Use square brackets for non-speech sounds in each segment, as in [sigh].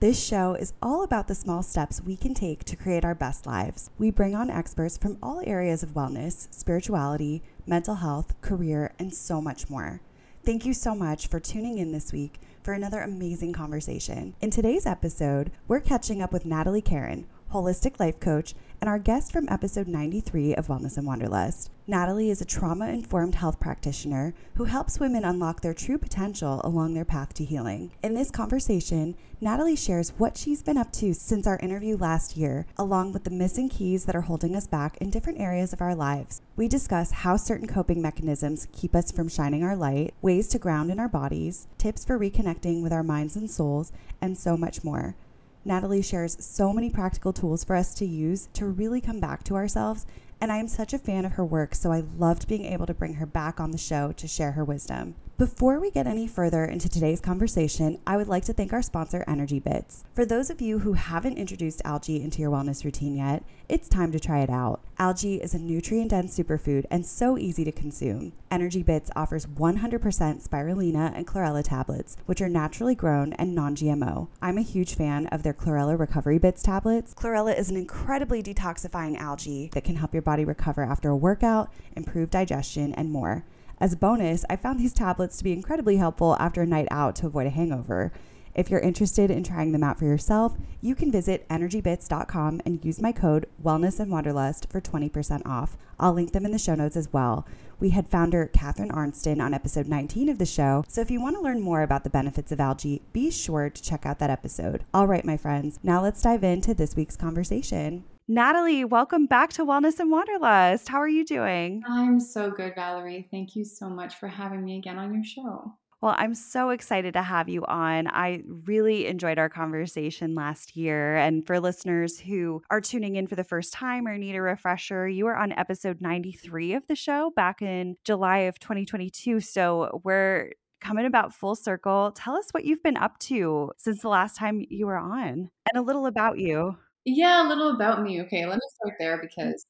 This show is all about the small steps we can take to create our best lives. We bring on experts from all areas of wellness, spirituality, mental health, career, and so much more. Thank you so much for tuning in this week for another amazing conversation. In today's episode, we're catching up with Natalie Kehren, holistic life coach, and our guest from episode 93 of Wellness and Wanderlust. Natalie is a trauma informed health practitioner who helps women unlock their true potential along their path to healing. In this conversation, Natalie shares what she's been up to since our interview last year, along with the missing keys that are holding us back in different areas of our lives. We discuss how certain coping mechanisms keep us from shining our light, ways to ground in our bodies, tips for reconnecting with our minds and souls, and so much more. Natalie shares so many practical tools for us to use to really come back to ourselves, and I am such a fan of her work, so I loved being able to bring her back on the show to share her wisdom. Before we get any further into today's conversation, I would like to thank our sponsor, Energy Bits. For those of you who haven't introduced algae into your wellness routine yet, it's time to try it out. Algae is a nutrient dense superfood and so easy to consume. Energy Bits offers 100% spirulina and chlorella tablets, which are naturally grown and non GMO. I'm a huge fan of their chlorella recovery bits tablets. Chlorella is an incredibly detoxifying algae that can help your body recover after a workout, improve digestion, and more. As a bonus, I found these tablets to be incredibly helpful after a night out to avoid a hangover. If you're interested in trying them out for yourself, you can visit energybits.com and use my code Wellness and Wanderlust for 20% off. I'll link them in the show notes as well. We had founder Catharine Arnston on episode 19 of the show, so if you want to learn more about the benefits of algae, be sure to check out that episode. All right, my friends, now let's dive into this week's conversation. Natalie, welcome back to Wellness and Wanderlust. How are you doing? I'm so good, Valerie. Thank you so much for having me again on your show. Well, I'm so excited to have you on. I really enjoyed our conversation last year. And for listeners who are tuning in for the first time or need a refresher, you were on episode 93 of the show back in July of 2022. So we're coming about full circle. Tell us what you've been up to since the last time you were on and a little about you. Yeah, a little about me. Okay, let me start there because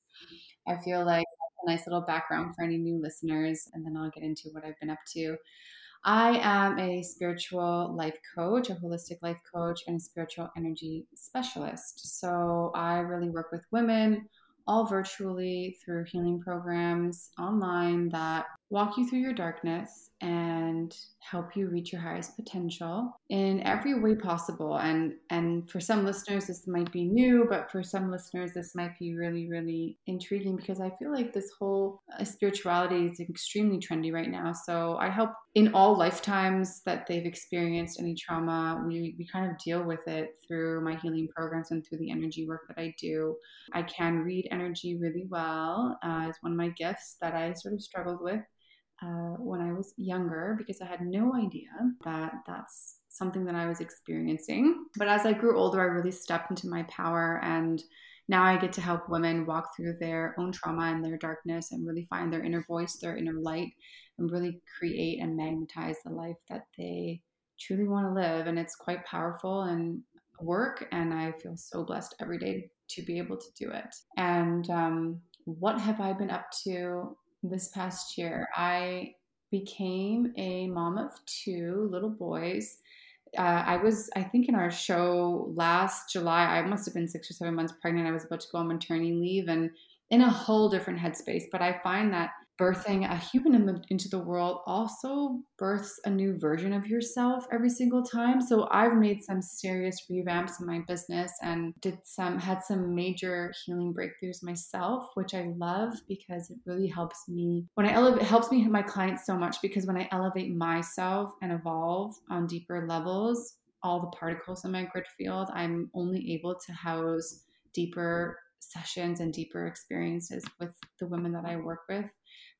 I feel like a nice little background for any new listeners, and then I'll get into what I've been up to. I am a spiritual life coach, a holistic life coach, and a spiritual energy specialist. So I really work with women all virtually through healing programs online that walk you through your darkness and help you reach your highest potential in every way possible. And and for some listeners this might be new but for some listeners this might be really really intriguing because i feel like this whole uh, spirituality is extremely trendy right now. So i help in all lifetimes that they've experienced any trauma we we kind of deal with it through my healing programs and through the energy work that i do. I can read energy really well uh, it's one of my gifts that i sort of struggled with uh, when I was younger because I had no idea that that's something that I was experiencing. But as I grew older, I really stepped into my power and now I get to help women walk through their own trauma and their darkness and really find their inner voice, their inner light, and really create and magnetize the life that they truly want to live. And it's quite powerful and work. And I feel so blessed every day to be able to do it. And um, what have I been up to this past year. I became a mom of two little boys. Uh, I was, I think, in our show last July. I must have been six or seven months pregnant. I was about to go on maternity leave and in a whole different headspace. But I find that birthing a human into the world also births a new version of yourself every single time. So I've made some serious revamps in my business and did some had some major healing breakthroughs myself, which I love because it really helps me when I elevate helps me my clients so much because when I elevate myself and evolve on deeper levels, all the particles in my grid field, I'm only able to house deeper sessions and deeper experiences with the women that I work with.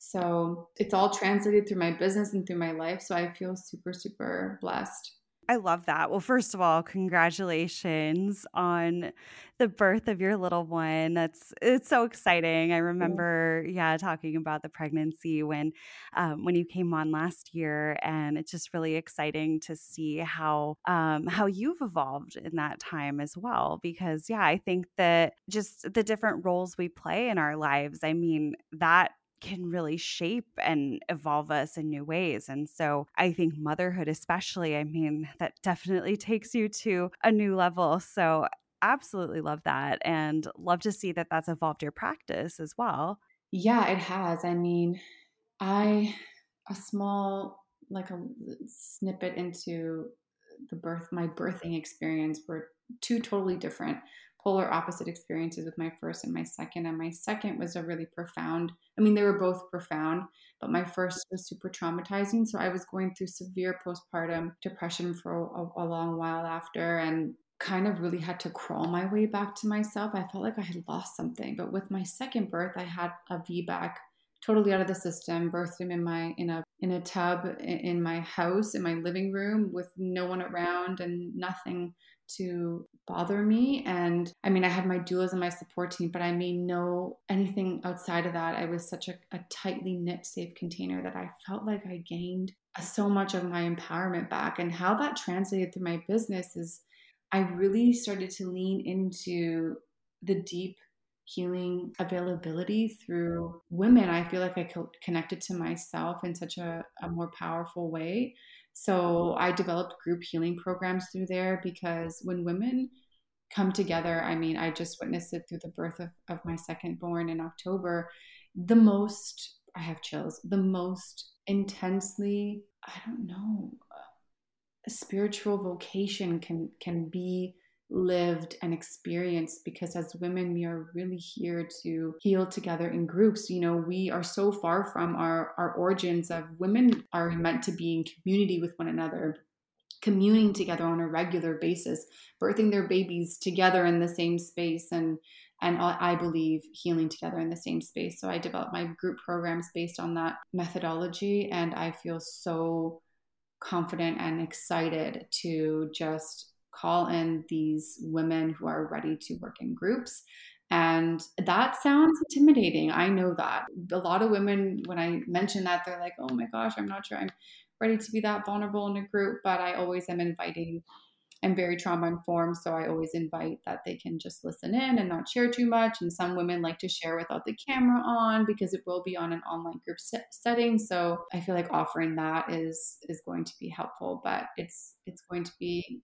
So it's all translated through my business and through my life. So I feel super, super blessed. I love that. Well, first of all, congratulations on the birth of your little one. That's it's so exciting. I remember, yeah, talking about the pregnancy when um, when you came on last year, and it's just really exciting to see how um, how you've evolved in that time as well. Because yeah, I think that just the different roles we play in our lives. I mean, that can really shape and evolve us in new ways. And so I think motherhood, especially, I mean, that definitely takes you to a new level. So absolutely love that and love to see that that's evolved your practice as well. Yeah, it has. I mean, I, a small, like a snippet into the birth, my birthing experience were two totally different polar opposite experiences with my first and my second. And my second was a really profound, I mean, they were both profound, but my first was super traumatizing. So I was going through severe postpartum depression for a, a long while after and kind of really had to crawl my way back to myself. I felt like I had lost something. But with my second birth, I had a VBAC totally out of the system birthed him in my in a in a tub in my house in my living room with no one around and nothing to bother me. And I mean, I had my doulas and my support team, but I mean no anything outside of that. I was such a, a tightly knit, safe container that I felt like I gained so much of my empowerment back. And how that translated through my business is I really started to lean into the deep healing availability through women. I feel like I connected to myself in such a, a more powerful way so I developed group healing programs through there because when women come together, I mean, I just witnessed it through the birth of, of my second born in October. The most, I have chills, the most intensely, I don't know, a spiritual vocation can can be lived and experienced because as women we are really here to heal together in groups you know we are so far from our our origins of women are meant to be in community with one another communing together on a regular basis birthing their babies together in the same space and and I believe healing together in the same space. So I developed my group programs based on that methodology, and I feel so confident and excited to just call in these women who are ready to work in groups. And that sounds intimidating. I know that. A lot of women, when I mention that, they're like, oh my gosh, I'm not sure I'm ready to be that vulnerable in a group. But I always am inviting. I'm very trauma informed, so I always invite that they can just listen in and not share too much. And some women like to share without the camera on because it will be on an online group set setting. So I feel like offering that is is going to be helpful, but it's it's going to be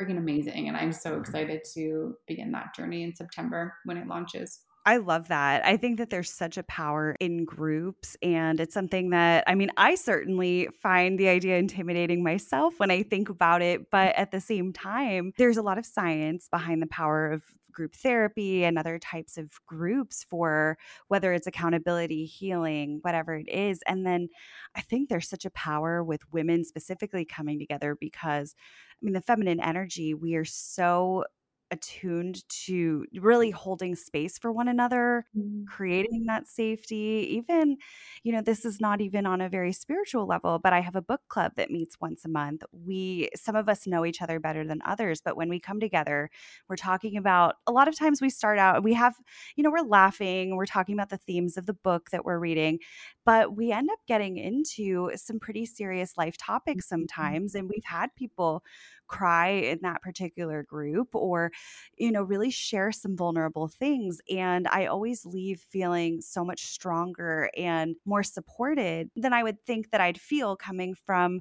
freaking amazing. And I'm so mm-hmm. excited to begin that journey in September when it launches. I love that. I think that there's such a power in groups. And it's something that, I mean, I certainly find the idea intimidating myself when I think about it. But at the same time, there's a lot of science behind the power of group therapy and other types of groups for whether it's accountability, healing, whatever it is. And then I think there's such a power with women specifically coming together because, I mean, the feminine energy, we are so attuned to really holding space for one another, mm. creating that safety. Even, you know, this is not even on a very spiritual level, but I have a book club that meets once a month. We, some of us know each other better than others, but when we come together, we're talking about a lot of times we start out, we have, you know, we're laughing, we're talking about the themes of the book that we're reading, but we end up getting into some pretty serious life topics mm-hmm. sometimes. And we've had people cry in that particular group or you know really share some vulnerable things and i always leave feeling so much stronger and more supported than i would think that i'd feel coming from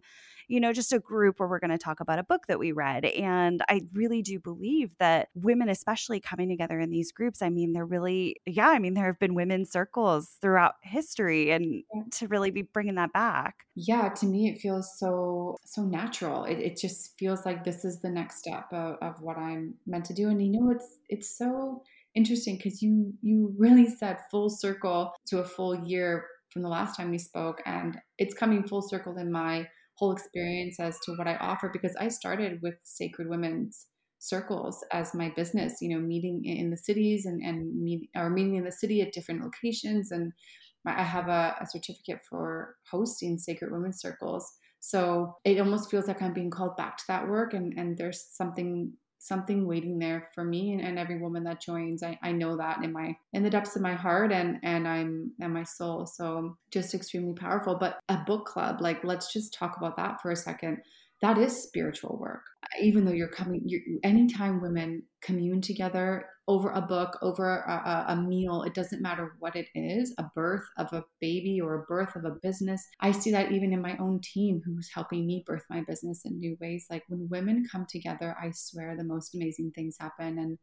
you know, just a group where we're going to talk about a book that we read. And I really do believe that women, especially coming together in these groups, I mean, they're really, yeah, I mean, there have been women's circles throughout history and to really be bringing that back. Yeah, to me, it feels so, so natural. It, it just feels like this is the next step of, of what I'm meant to do. And you know, it's, it's so, interesting because you you really said full circle to a full year from the last time we spoke and it's coming full circle in my whole experience as to what I offer because I started with Sacred Women's circles as my business, you know, meeting in the cities and, and meet, or meeting in the city at different locations. And I have a, a certificate for hosting Sacred Women's circles. So it almost feels like I'm being called back to that work and, and there's something something waiting there for me and, and every woman that joins. I, I know that in my in the depths of my heart and and I'm and my soul. So just extremely powerful. But a book club, like let's just talk about that for a second that is spiritual work. Even though you're coming you're, anytime women commune together over a book over a, a, meal it doesn't matter what it is a birth of a baby or a birth of a business i see that even in my own team who's helping me birth my business in new ways. Like when women come together i swear the most amazing things happen and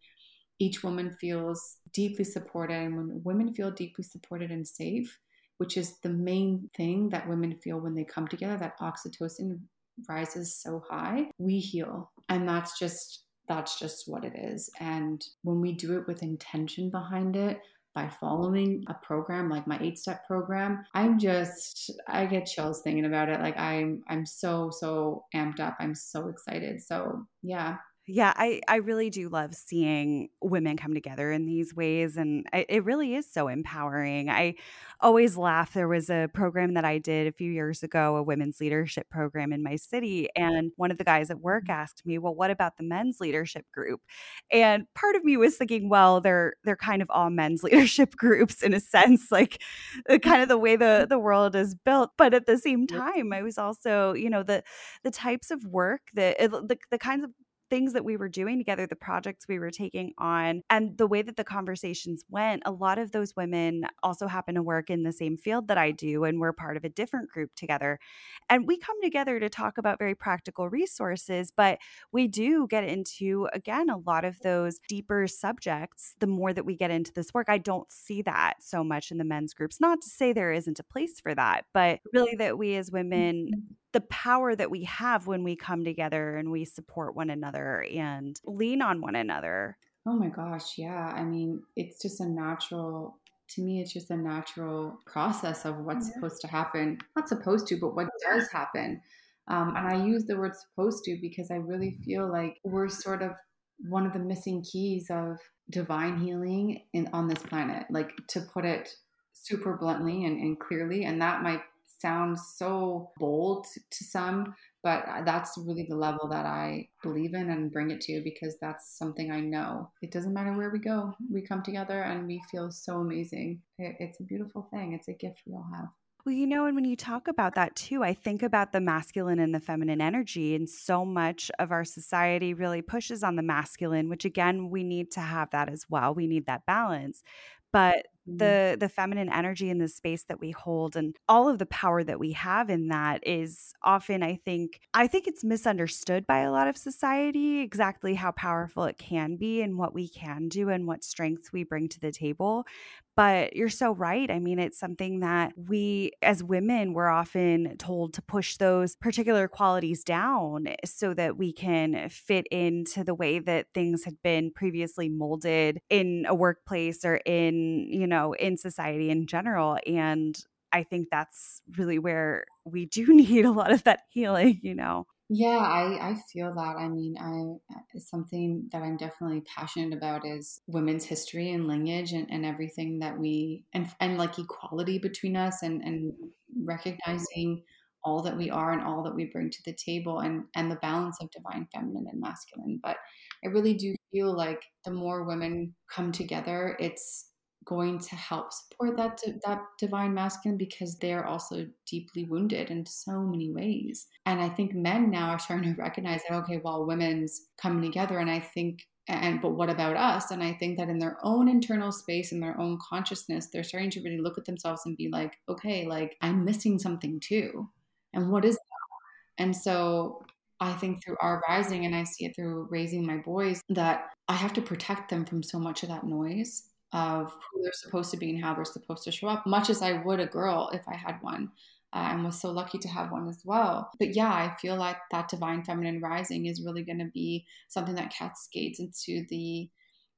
each woman feels deeply supported and when women feel deeply supported and safe which is the main thing that women feel when they come together that oxytocin rises so high, we heal. And that's just that's just what it is. And when we do it with intention behind it, by following a program like my eight step program i'm just i get chills thinking about it like i'm i'm so so amped up i'm so excited so yeah yeah, I, I really do love seeing women come together in these ways. And I, it really is so empowering. I always laugh. There was a program that I did a few years ago, a women's leadership program in my city. And one of the guys at work mm-hmm. asked me, Well, what about the men's leadership group? And part of me was thinking, well, they're they're kind of all men's [laughs] leadership groups in a sense, like uh, kind of the way the, the world is built. But at the same time, I was also, you know, the the types of work that the, the kinds of things that we were doing together, the projects we were taking on, and the way that the conversations went, a lot of those women also happen to work in the same field that I do, and we're part of a different group together. And we come together to talk about very practical resources, but we do get into, again, a lot of those deeper subjects the more that we get into this work. I don't see that so much in the men's groups. Not to say there isn't a place for that, but really that we as women mm-hmm the power that we have when we come together and we support one another and lean on one another. Oh my gosh, yeah. I mean, it's just a natural to me it's just a natural process of what's yeah. supposed to happen. Not supposed to, but what does happen. Um, and I use the word supposed to because I really feel like we're sort of one of the missing keys of divine healing in on this planet. Like to put it super bluntly and, and clearly, and that might sounds so bold to some, but that's really the level that I believe in and bring it to because that's something I know. It doesn't matter where we go, we come together and we feel so amazing. It's a beautiful thing, it's a gift we all have. Well, you know, and when you talk about that too, I think about the masculine and the feminine energy, and so much of our society really pushes on the masculine, which again, we need to have that as well. We need that balance but mm-hmm. the the feminine energy in the space that we hold and all of the power that we have in that is often i think i think it's misunderstood by a lot of society exactly how powerful it can be and what we can do and what strengths we bring to the table but you're so right. I mean, it's something that we, as women, we're often told to push those particular qualities down eh, so that we can fit into the way that things had been previously molded in a workplace or in, you know, in society in general. And I think that's really where we do [laughs] need a lot of that healing, you know. Yeah, I, I feel that. I mean, I uh, something that I'm definitely passionate about is women's history and lineage and, and everything that we and and like equality between us and and recognizing all that we are and all that we bring to the table and and the balance of divine feminine and masculine. But I really do feel like the more women come together, it's going to help support that that divine masculine because they're also deeply wounded in so many ways. And I think men now are starting to recognize that okay, well, women's coming together, and I think and but what about us? And i think that in their own internal space in their own consciousness they're starting to really look at themselves and be like okay like i'm missing something too. And what is that? And so i think through our rising and i see it through raising my boys that i have to protect them from so much of that noise of who they're supposed to be and how they're supposed to show up, much as I would a girl if I had one. Uh, and was so lucky to have one as well. But yeah, I feel like that divine feminine rising is really going to be something that cascades into the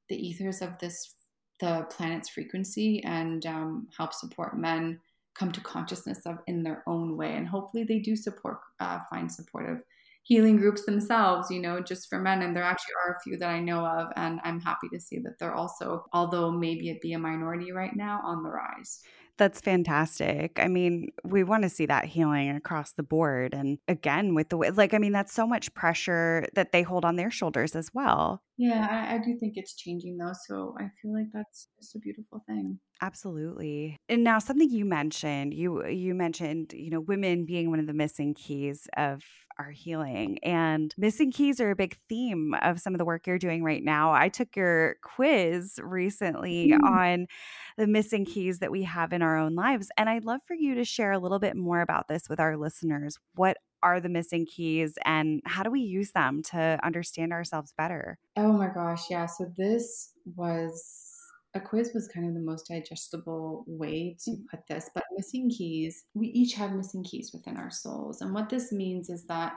the ethers of this the planet's frequency and um, help support men come to consciousness of in their own way. And hopefully, they do support uh, find supportive healing groups themselves, you know, just for men. And there actually are a few that I know of. And I'm happy to see that they're also, although maybe it be a minority right now, on the rise. That's fantastic. I mean, we want to see that healing across the board. And again, with the way, like, I mean, that's so much pressure that they hold on their shoulders as well. Yeah, I, I do think it's changing though. So I feel like that's just a beautiful thing. Absolutely. And now something you mentioned, you you mentioned, you know, women being one of the missing keys of our healing. And missing keys are a big theme of some of the work you're doing right now. I took your quiz recently Mm. on the missing keys that we have in our own lives. And I'd love for you to share a little bit more about this with our listeners. What are the missing keys and how do we use them to understand ourselves better? Oh my gosh, yeah. So this was a quiz was kind of the most digestible way to Mm, put this, but missing keys, we each have missing keys within our souls. And what this means is that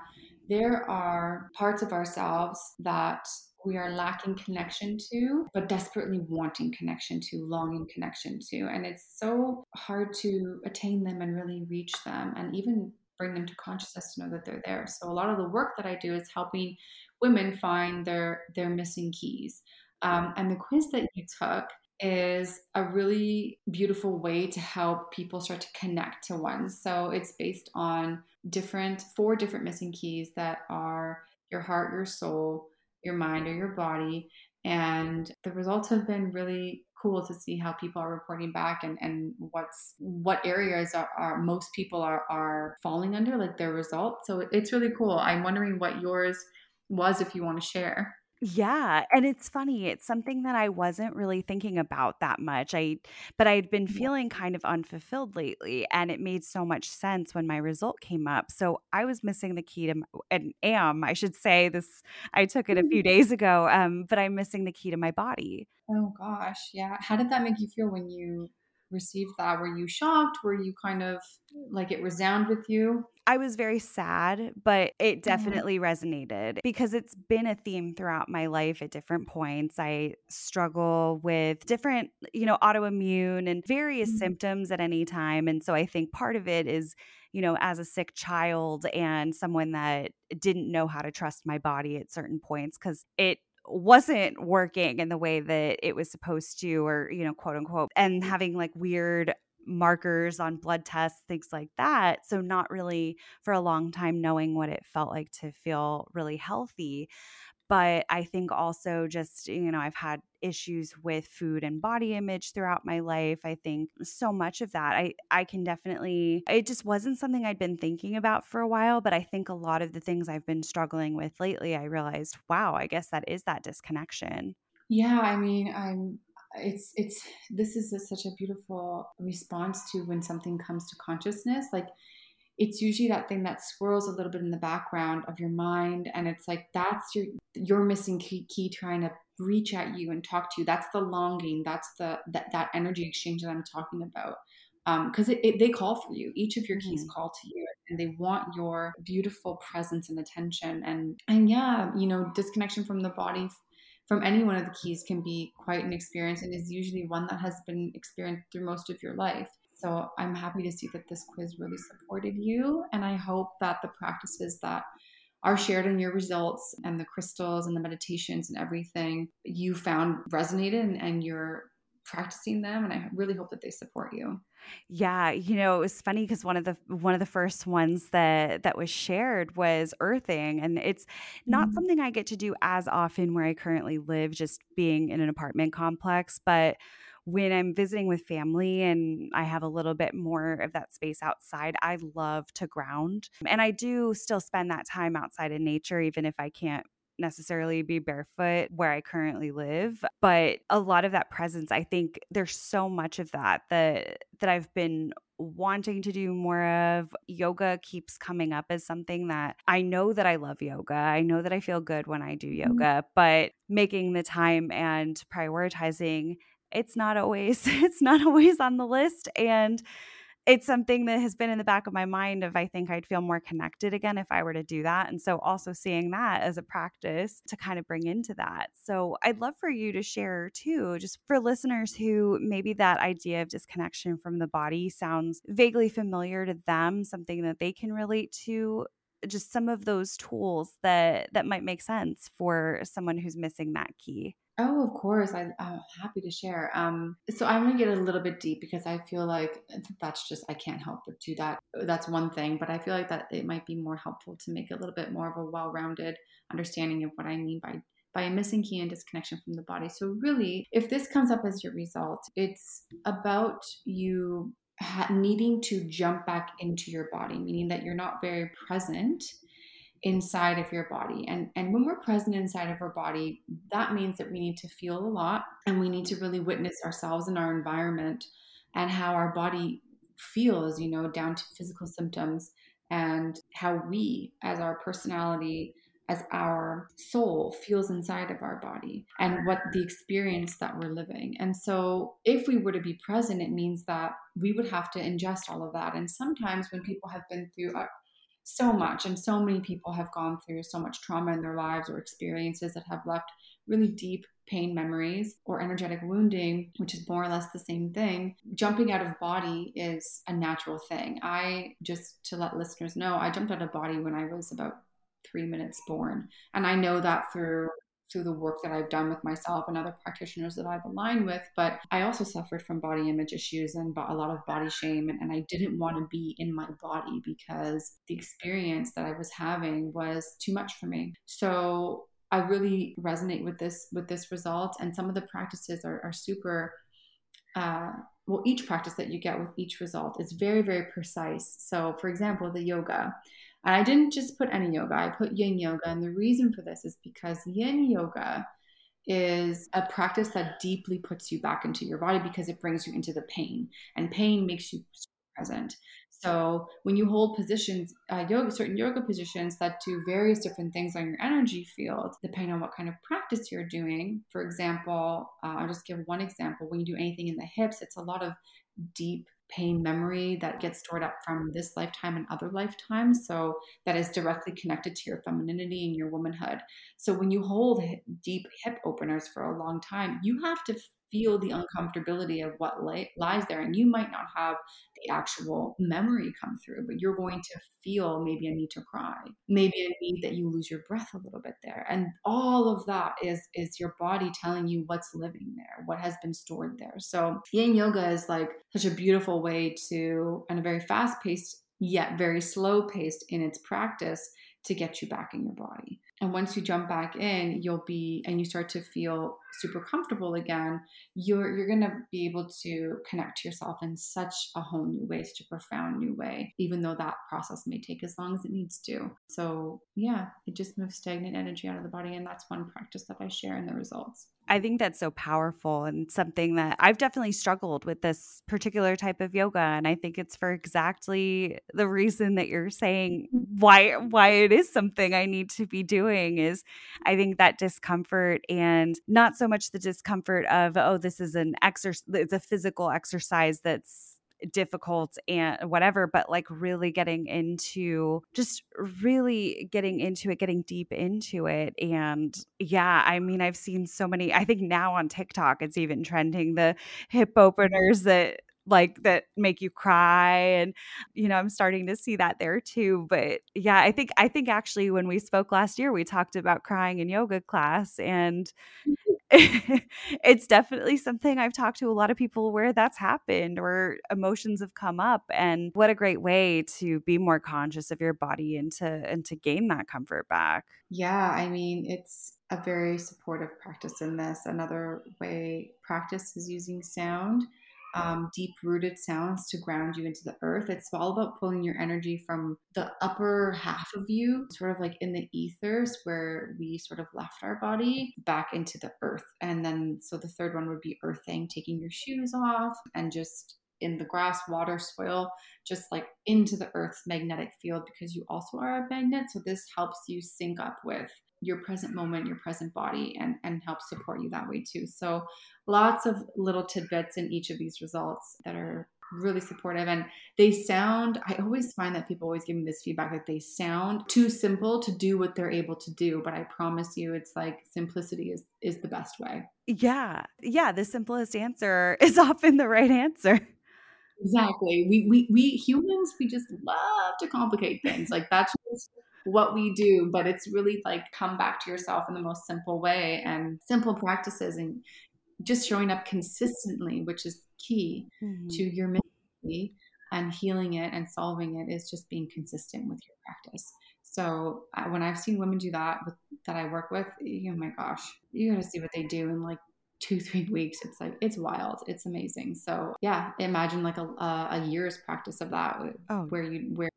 there are parts of ourselves that we are lacking connection to, but desperately wanting connection to, longing connection to. And it's so hard to attain them and really reach them and even bring them to consciousness to know that they're there. So a lot of the work that I do is helping women find their their missing keys. Um, and the quiz that you took is a really beautiful way to help people start to connect to one. So it's based on different four different missing keys that are your heart, your soul, your mind, or your body. And the results have been really cool to see how people are reporting back and, and what's what areas are, are most people are, are falling under, like their results. So it's really cool. I'm wondering what yours was if you want to share. Yeah, and it's funny, it's something that I wasn't really thinking about that much. I but I'd been Yeah. feeling kind of unfulfilled lately, and it made so much sense when my result came up. So I was missing the key to m and am, I should say this I took it a few days ago, um, but I'm missing the key to my body. Oh gosh, yeah. How did that make you feel when you received that? Were you shocked? Were you kind of like it resound with you? I was very sad, but it Mhm, definitely resonated because it's been a theme throughout my life at different points. I struggle with different, you know, autoimmune and various mhm, symptoms at any time. And so I think part of it is, you know, as a sick child and someone that didn't know how to trust my body at certain points because it wasn't working in the way that it was supposed to, or, you know, quote unquote, and mm-hmm. having like weird markers on blood tests, things like that. So, not really for a long time knowing what it felt like to feel really healthy. But I think also just, you know, I've had issues with food and body image throughout my life. I think so much of that I I can definitely it just wasn't something I'd been thinking about for a while, but I think a lot of the things I've been struggling with lately, I realized, wow, I guess that is that disconnection. Yeah, I mean, I'm it's it's this is a, such a beautiful response to when something comes to consciousness. Like it's usually that thing that swirls a little bit in the background of your mind and it's like that's your your missing key, key trying to reach at you and talk to you. That's the longing. That's the that that energy exchange that I'm talking about. because it, they call for you. Each of your keys Mhm. call to you, and they want your beautiful presence and attention. And and yeah, you know, disconnection from the body from any one of the keys can be quite an experience and is usually one that has been experienced through most of your life. So I'm happy to see that this quiz really supported you. And I hope that the practices that are shared in your results and the crystals and the meditations and everything you found resonated and, and you're practicing them. And I really hope that they support you. Yeah, you know, it was funny because one of the one of the first ones that that was shared was earthing, and it's not Mhm. something I get to do as often where I currently live, just being in an apartment complex, but when I'm visiting with family and I have a little bit more of that space outside, I love to ground. And I do still spend that time outside in nature, even if I can't necessarily be barefoot where I currently live. But a lot of that presence, I think there's so much of that that that I've been wanting to do more of. Yoga keeps coming up as something that I know that I love yoga. I know that I feel good when I do mm-hmm. yoga, but making the time and prioritizing it's not always [laughs] it's not always on the list and it's something that has been in the back of my mind of I think I'd feel more connected again if I were to do that, and so also seeing that as a practice to kind of bring into that. So I'd love for you to share too, just for listeners who maybe that idea of disconnection from the body sounds vaguely familiar to them, something that they can relate to, just some of those tools that that might make sense for someone who's missing that key. Oh, of course. I, am happy to share. Um, so I'm gonna get a little bit deep because I feel like that's just I can't help but do that. That's one thing, but I feel like that it might be more helpful to make a little bit more of a well-rounded understanding of what I mean by by a missing key and disconnection from the body. So really, if this comes up as your result, it's about you needing to jump back into your body, meaning that you're not very present inside of your body. And and when we're present inside of our body, that means that we need to feel a lot and we need to really witness ourselves and our environment and how our body feels, you know, down to physical symptoms and how we as our personality as our soul feels inside of our body and what the experience that we're living. And so, if we were to be present, it means that we would have to ingest all of that. And sometimes, when people have been through a, so much and so many people have gone through so much trauma in their lives or experiences that have left really deep pain memories or energetic wounding which is more or less the same thing. Jumping out of body is a natural thing. I just to let listeners know i jumped out of body when i was about three minutes born and i know that through through the work that I've done with myself and other practitioners that I've aligned with. But I also suffered from body image issues and a lot of body shame. And, and I didn't want to be in my body because the experience that I was having was too much for me. So I really resonate with this with this result. And some of the practices are, are super uh, well, each practice that you get with each result is very, very precise. So, for example, the yoga. And I didn't just put any yoga, I put yin yoga. And the reason for this is because yin yoga is a practice that deeply puts you back into your body because it brings you into the pain, and pain makes you present. So when you hold positions, uh, yoga, certain yoga positions that do various different things on your energy field, depending on what kind of practice you're doing. For example, uh, I'll just give one example. When you do anything in the hips, it's a lot of deep pain memory that gets stored up from this lifetime and other lifetimes. So that is directly connected to your femininity and your womanhood. So when you hold deep hip openers for a long time, you have to feel the uncomfortability of what lies there. And you might not have the actual memory come through, but you're going to feel maybe a need to cry, maybe a need that you lose your breath a little bit there. And all of that is is your body telling you what's living there, what has been stored there. So yin yoga is like such a beautiful way to, and a very fast paced yet very slow paced in its practice to get you back in your body. And once you jump back in, you'll be and you start to feel super comfortable again, you're you're gonna be able to connect to yourself in such a whole new way, such a profound new way, even though that process may take as long as it needs to. So yeah, it just moves stagnant energy out of the body. And that's one practice that I share in the results. I think that's so powerful and something that I've definitely struggled with this particular type of yoga and I think it's for exactly the reason that you're saying why why it is something I need to be doing is I think that discomfort and not so much the discomfort of oh this is an exercise it's a physical exercise that's difficult and whatever, but like really getting into just really getting into it, getting deep into it. And yeah, I mean, I've seen so many, I think now on TikTok, it's even trending the hip mm-hmm. openers that like that make you cry and you know i'm starting to see that there too but yeah i think i think actually when we spoke last year we talked about crying in yoga class and mm-hmm. [laughs] it's definitely something I've talked to a lot of people where that's happened or emotions have come up and what a great way to be more conscious of your body and to and to gain that comfort back. Yeah, I mean, it's a very supportive practice in this. Another way practice is using sound um, deep rooted sounds to ground you into the earth. It's all about pulling your energy from the upper half of you, sort of like in the ethers where we sort of left our body, back into the earth. And then, so the third one would be earthing, taking your shoes off and just in the grass, water, soil, just like into the earth's magnetic field because you also are a magnet. So this helps you sync up with your present moment, your present body, and and help support you that way too. So lots of little tidbits in each of these results that are really supportive. And they sound i always find that people always give me this feedback that they sound too simple to do what they're able to do but i promise you it's like simplicity is is the best way. Yeah. Yeah the simplest answer [laughs] is often the right answer. Exactly. We we, we humans we just love to complicate things. Like that's just what we do, but it's really like come back to yourself in the most simple way and simple practices and just showing up consistently, which is key mm-hmm. to your ministry and healing it and solving it is just being consistent with your practice. So uh, when I've seen women do that with, that I work with, oh my gosh, you got to see what they do in like two [laughs] three weeks. It's like it's wild. It's amazing. So yeah, imagine like a a year's practice of that, oh. where you where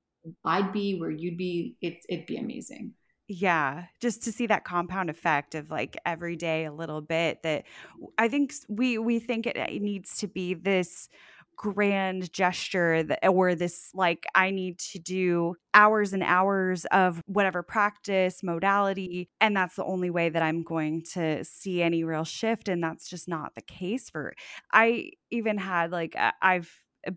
I'd be, where you'd be. It'd be amazing. Yeah, just to see that compound effect of like every day a little bit that I think we we think it, it needs to be this grand gesture that or this like I need to do hours and hours of whatever practice modality and that's the only way that I'm going to see any real shift and that's just not the case for I even had like I've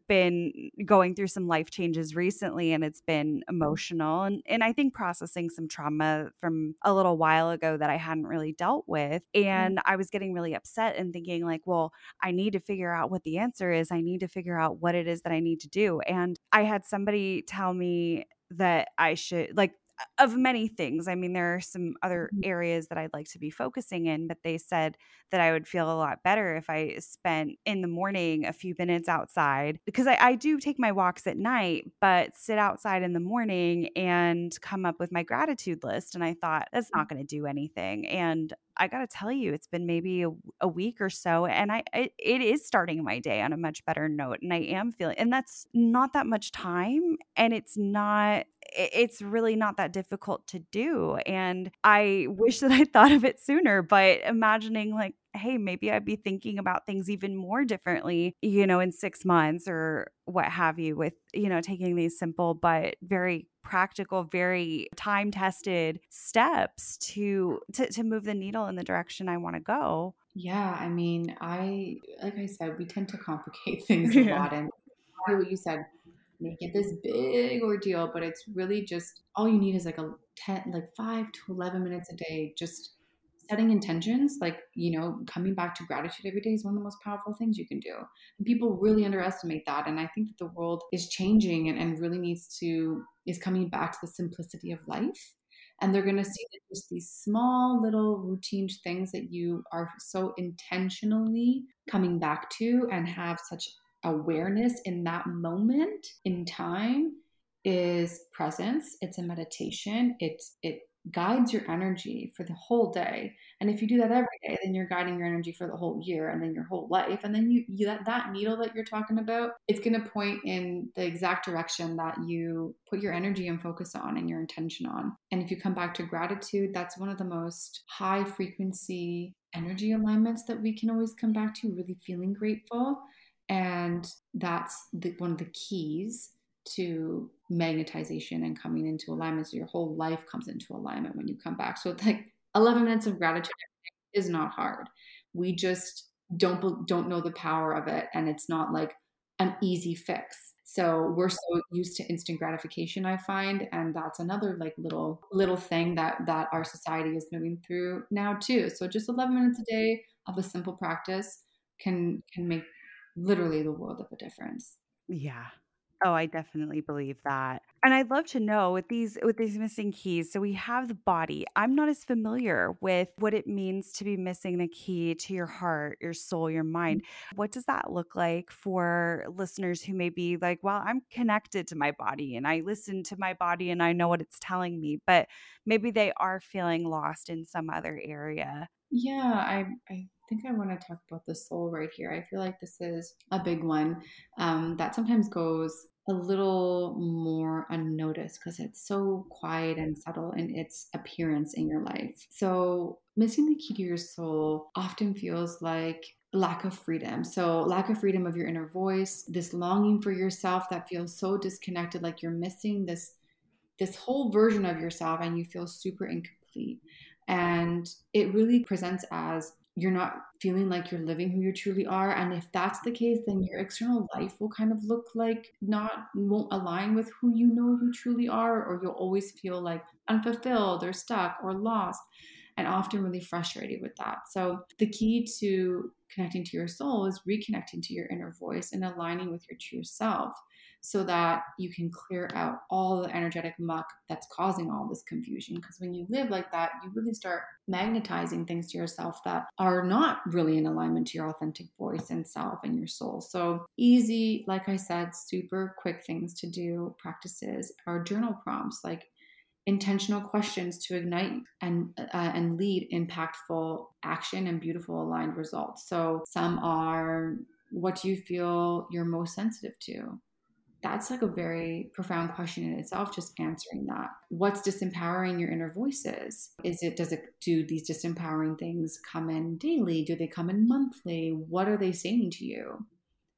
been going through some life changes recently and it's been mm-hmm. emotional and, and I think processing some trauma from a little while ago that I hadn't really dealt with. Mm-hmm. And I was getting really upset and thinking, like, well, I need to figure out what the answer is. I need to figure out what it is that I need to do. And I had somebody tell me that I should, like, of many things. I mean, there are some other mm-hmm. areas that I'd like to be focusing in, but they said that I would feel a lot better if I spent in the morning a few minutes outside because I, I do take my walks at night, but sit outside in the morning and come up with my gratitude list. And I thought, that's not going to do anything. And I got to tell you, it's been maybe a, a, week or so, and I it, it is starting my day on a much better note, and I am feeling, and that's not that much time, and it's not it's really not that difficult to do. And I wish that I thought of it sooner, but imagining like, hey, maybe I'd be thinking about things even more differently, you know, in six months or what have you, with, you know, taking these simple but very practical, very time tested steps to, to to move the needle in the direction I want to go. Yeah, I mean, I like I said, we tend to complicate [laughs] things a yeah. [laughs] lot and what you said make it this big ordeal, but it's really just all you need is like a 10, like five to 11 minutes a day, just setting intentions, like, you know, coming back to gratitude every day is one of the most powerful things you can do. And people really underestimate that. And I think that the world is changing and, and really needs to, is coming back to the simplicity of life. And they're going to see that just these small little routine things that you are so intentionally coming back to and have such awareness in that moment in time is presence it's a meditation it's it guides your energy for the whole day. And if you do that every day then you're guiding your energy for the whole year and then your whole life. And then you, you that, that needle that you're talking about it's going to point in the exact direction that you put your energy and focus on and your intention on. And if you come back to gratitude that's one of the most high frequency energy alignments that we can always come back to really feeling grateful. And that's the, one of the keys to magnetization and coming into alignment. So your whole life comes into alignment when you come back. So like 11 minutes of gratitude is not hard. We just don't don't know the power of it, and it's not like an easy fix. So we're so used to instant gratification, I find, and that's another like little little thing that that our society is moving through now too. So just 11 minutes a day of a simple practice can can make literally the world of a difference. Yeah. Oh, I definitely believe that. And I'd love to know with these with these missing keys. So we have the body. I'm not as familiar with what it means to be missing the key to your heart, your soul, your mind. Mm. What does that look like for listeners who may be like, well, I'm connected to my body and I listen to my body and I know what it's telling me, but maybe they are feeling lost in some other area. Yeah, I I think I want to talk about the soul right here. I feel like this is a big one um, that sometimes goes a little more unnoticed because it's so quiet and subtle in its appearance in your life. So, missing the key to your soul often feels like lack of freedom. So, lack of freedom of your inner voice, this longing for yourself that feels so disconnected, like you're missing this this whole version of yourself and you feel super incomplete. And it really presents as you're not feeling like you're living who you truly are. And if that's the case, then your external life will kind of look like not, won't align with who you know you truly are, or you'll always feel like unfulfilled or stuck or lost and often really frustrated with that. So the key to connecting to your soul is reconnecting to your inner voice and aligning with your true self so that you can clear out all the energetic muck that's causing all this confusion. Because when you live like that, you really start magnetizing things to yourself that are not really in alignment to your authentic voice and self and your soul. So, easy, like I said, super quick things to do, practices are journal prompts like intentional questions to ignite and uh, and lead impactful action and beautiful aligned results. So some are what do you feel you're most sensitive to? That's like a very profound question in itself, just answering that. What's disempowering your inner voices? Is it, does it, do these disempowering things come in daily? Do they come in monthly? What are they saying to you?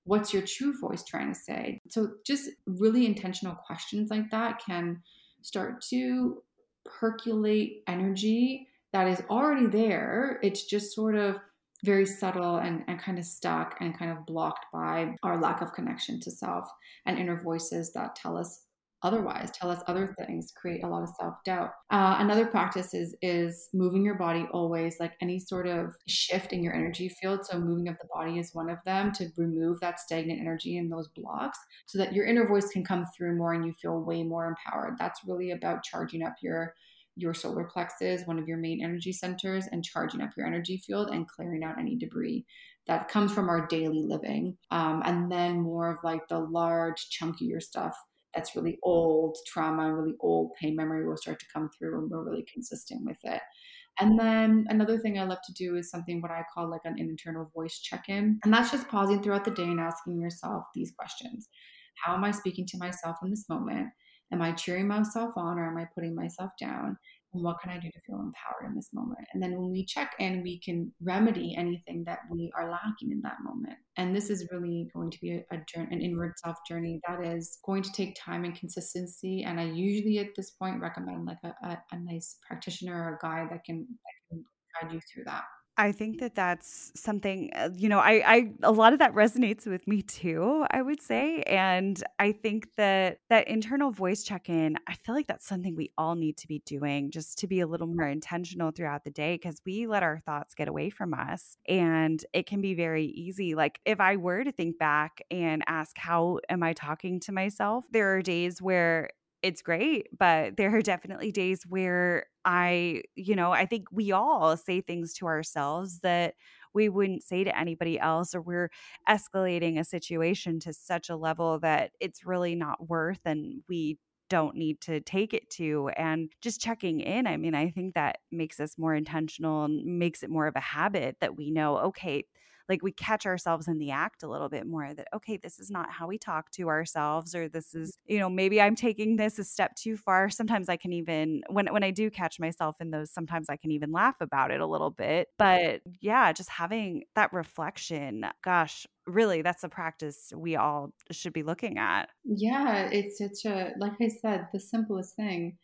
What's your true voice trying to say? So, just really intentional questions like that can start to percolate energy that is already there. It's just sort of very subtle and, and kind of stuck and kind of blocked by our lack of connection to self and inner voices that tell us otherwise tell us other things create a lot of self-doubt. Uh, another practice is is moving your body always like any sort of shift in your energy field. So moving of the body is one of them to remove that stagnant energy and those blocks so that your inner voice can come through more and you feel way more empowered. That's really about charging up your your solar plexus one of your main energy centers and charging up your energy field and clearing out any debris that comes from our daily living um, and then more of like the large chunkier stuff that's really old trauma, really old pain memory will start to come through and we're really consistent with it. And then another thing I love to do is something what I call like an internal voice check in. And that's just pausing throughout the day and asking yourself these questions How am I speaking to myself in this moment? Am I cheering myself on or am I putting myself down? and what can I do to feel empowered in this moment? And then when we check in, we can remedy anything that we are lacking in that moment. And this is really going to be a, a journey, an inward self journey that is going to take time and consistency. And I usually at this point recommend like a, a, a nice practitioner or a guide that can, that can guide you through that. I think that that's something, uh, you know, I, I, a lot of that resonates with me too, I would say. And I think that that internal voice check in, I feel like that's something we all need to be doing just to be a little more intentional throughout the day because we let our thoughts get away from us. And it can be very easy. Like if I were to think back and ask, how am I talking to myself? There are days where it's great, but there are definitely days where I, you know, I think we all say things to ourselves that we wouldn't say to anybody else, or we're escalating a situation to such a level that it's really not worth and we don't need to take it to and just checking in. I mean i think that makes us more intentional and makes it more of a habit that we know okay like we catch ourselves in the act a little bit more that okay this is not how we talk to ourselves or this mm. is you know maybe i'm taking this a step too far. Sometimes i can even when when i do catch myself in those sometimes i can even laugh about it a little bit but yeah just having that reflection gosh really that's a practice we all should be looking at. Yeah it's such a like i said the simplest thing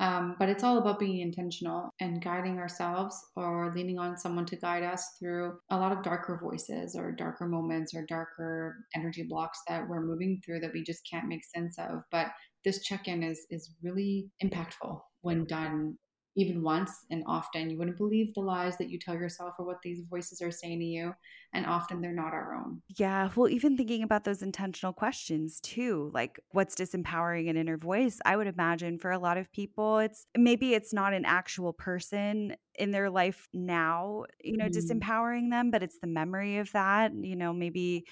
um, but it's all about being intentional and guiding ourselves or leaning on someone to guide us through a lot of darker voices or darker moments or darker energy blocks that we're moving through that we just can't make sense of. But this check-in is is really impactful when done even once and often. You wouldn't believe the lies that you tell yourself or what these voices are saying to you. And often they're not our own. Yeah. Well, even thinking about those intentional questions too, like what's disempowering an inner voice, I would imagine for a lot of people, it's maybe it's not an actual person in their life now, you know, mm. disempowering them, but it's the memory of that. You know, maybe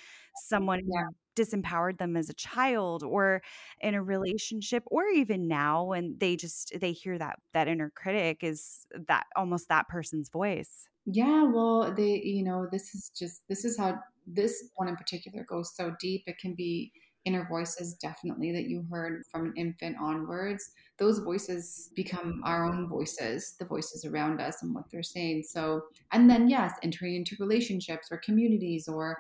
someone yeah disempowered them as a child or in a mm-hmm. relationship or even now when they just they hear that that inner critic is that almost that person's voice. Yeah well they you know this is just this is how this one in particular goes so deep it can be inner voices definitely that you heard from an infant onwards. Those voices become our own voices the voices around us and what they're saying. So and then yes entering into relationships or communities or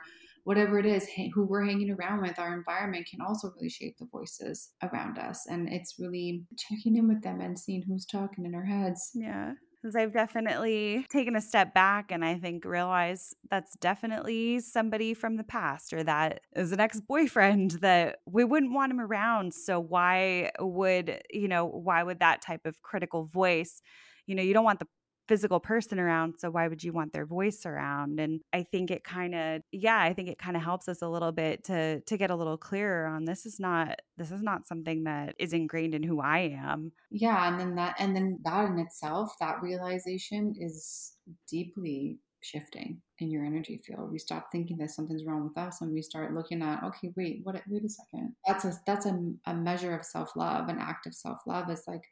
whatever it is who we're hanging around with our environment can also really shape the voices around us and it's really checking in with them and seeing who's talking in our heads yeah because I've definitely taken a step back and I think realize that's definitely somebody from the past or that is an ex boyfriend [laughs] that we wouldn't want him around. So, why would, you know, why would that type of critical voice, you know, you don't want the physical person around so why would you want their voice around and i think it kind of yeah i think it kind of helps us a little bit to to get a little clearer on this is not this is not something that is ingrained in who i am yeah and then that and then that in itself that realization is deeply shifting in your energy field. We stop thinking that something's wrong with us and we start looking at, okay, wait, what wait a second. That's a that's a, a measure of self-love, an act of self-love. Is like,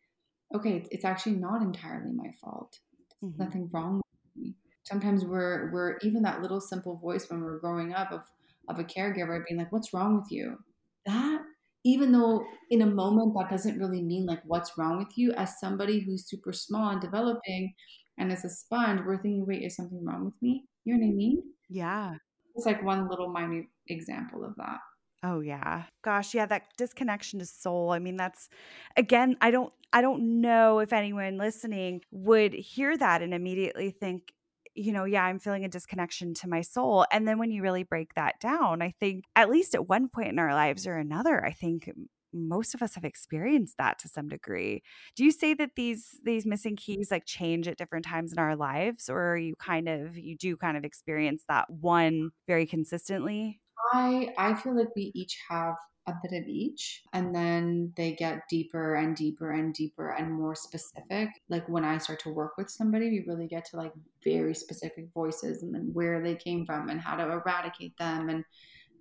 okay, it's actually not entirely my fault. Mm-hmm. Nothing wrong with me. Sometimes we're we're even that little simple voice when we're growing up of of a caregiver being like, What's wrong with you? That even though in a moment that doesn't really mean like what's wrong with you, as somebody who's super small and developing, and as a sponge, we're thinking, wait, is something wrong with me? You know what I mean? Yeah. It's like one little minute example of that. Oh yeah. Gosh, yeah, that disconnection to soul. I mean, that's again, I don't I don't know if anyone listening would hear that and immediately think, you know, yeah, I'm feeling a disconnection to my soul. And then when you really break that down, I think at least at one point in our lives or another, I think most of us have experienced that to some degree. Do you say that these these missing keys like change at different times in our lives or you kind of you do kind of experience that one very consistently? I I feel like we each have a bit of each and then they get deeper and deeper and deeper and more specific like when i start to work with somebody we really get to like very specific voices and then where they came from and how to eradicate them and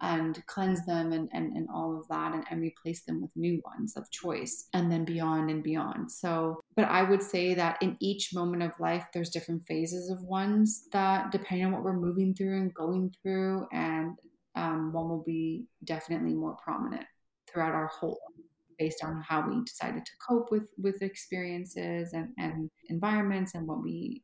and cleanse them and, and, and all of that and, and replace them with new ones of choice and then beyond and beyond. So, but I would say that in each moment of life, there's different phases of ones that depending on what we're moving through and going through, and um, one will be definitely more prominent throughout our whole based on how we decided to cope with with experiences and, and environments and what we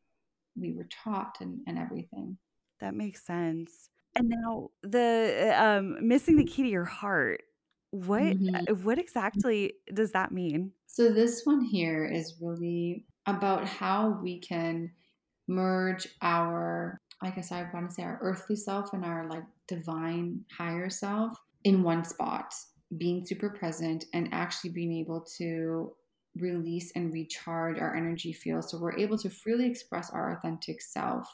we were taught and, and everything. That makes sense. And now the uh, um, missing the key to your heart. What mm-hmm. Uh, what exactly does that mean? So this one here is really about how we can merge our I guess I want to say our earthly self and our like divine higher self in one spot, being super present and actually being able to release and recharge our energy field so we're able to freely express our authentic self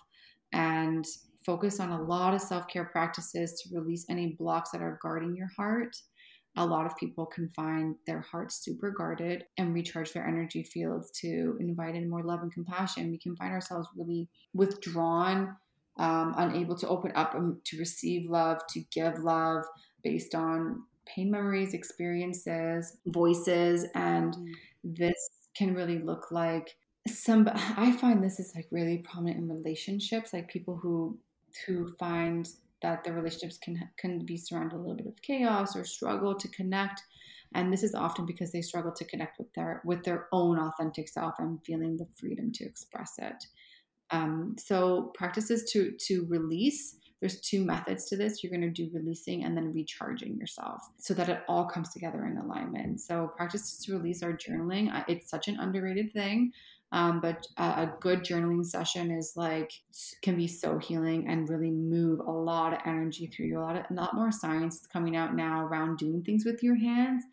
and focus on a lot of self care practices to release any blocks that are guarding your heart. A lot of people can find their hearts super guarded and recharge their energy fields to invite in more love and compassion. We can find ourselves really withdrawn, um, unable to open up um, to receive love, to give love based on pain memories, experiences, voices. And mm. this can really look like some [laughs] i find this is like really prominent in relationships like people who who find that their relationships can can be surrounded a little bit of chaos or struggle to connect and this is often because they struggle to connect with their with their own authentic self and feeling the freedom to express it um, so practices to to release there's two methods to this. You're going to do releasing and then recharging yourself so that it all comes together in alignment. So practices to release are journaling. It's such an underrated thing um, but a, a good journaling session is like can be so healing and really move a lot of energy through you. A lot of lot more science is coming out now around doing things with your hands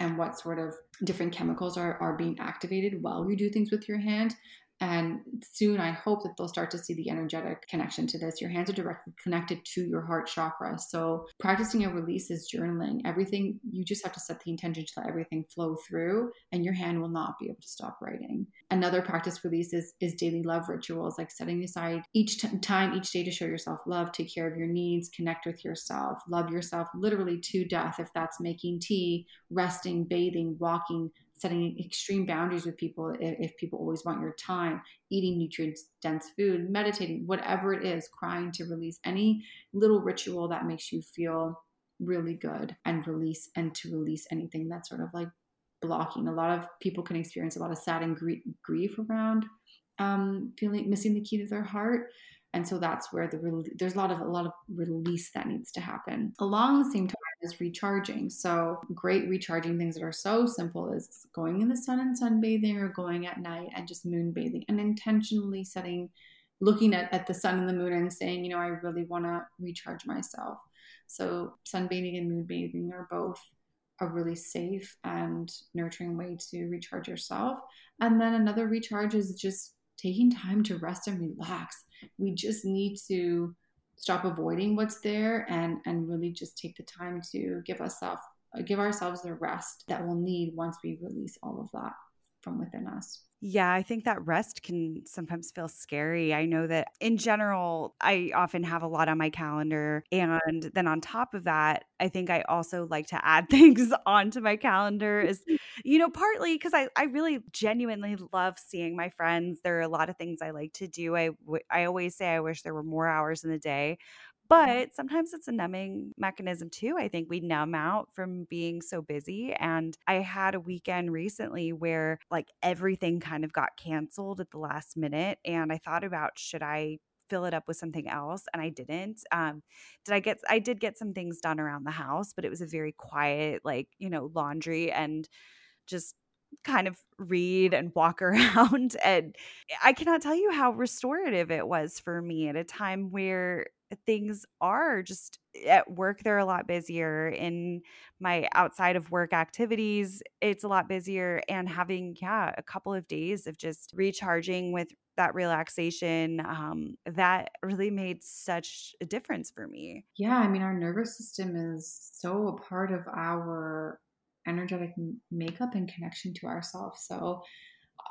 and what sort of different chemicals are, are being activated while you do things with your hand and soon, I hope that they'll start to see the energetic connection to this. Your hands are directly connected to your heart chakra. So, practicing a release is journaling. Everything, you just have to set the intention to let everything flow through, and your hand will not be able to stop writing. Another practice release is, is daily love rituals, like setting aside each t- time, each day to show yourself love, take care of your needs, connect with yourself, love yourself literally to death, if that's making tea, resting, bathing, walking, setting extreme boundaries with people if, if people always want your time, eating nutrient dense food, meditating, whatever it is, crying to release any little ritual that makes you feel really good and release and to release anything that's sort of like blocking. A lot of people can experience a lot of sad and grief around um, feeling missing the key to their heart and so that's where the there's a lot of a lot of release that needs to happen along the same time as recharging. So great recharging things that are so simple is going in the sun and sunbathing or going at night and just moon bathing and intentionally setting looking at, at the sun and the moon and saying you know i really want to recharge myself. So sunbathing and moon bathing are both a really safe and nurturing way to recharge yourself. And then another recharge is just taking time to rest and relax. We just need to stop avoiding what's there and and really just take the time to give ourselves give ourselves the rest that we'll need once we release all of that from within us. Yeah, I think that rest can sometimes feel scary. I know that in general, I often have a lot on my calendar. And then on top of that, I think I also like to add [laughs] things onto my calendar is, mm-hmm. you know, partly because I, I really genuinely love seeing my friends. There are a lot of things I like to do. I, I always say I wish there were more hours in the day, but sometimes it's a numbing mechanism too. I think we numb out from being so busy. And I had a weekend recently where like everything kind of got canceled at the last minute. And I thought about should I fill it up with something else and I didn't. Um, did I get I did get some things done around the house, but it was a very quiet, like, you know, laundry and just kind of read and walk [laughs] around and I cannot tell you how restorative it was for me at a time where things are just at work they're a lot busier in my outside of work activities it's a lot busier and having yeah a couple of days of just recharging with that relaxation um, that really made such a difference for me. Yeah i mean our nervous system is so a part of our energetic makeup and connection to ourselves so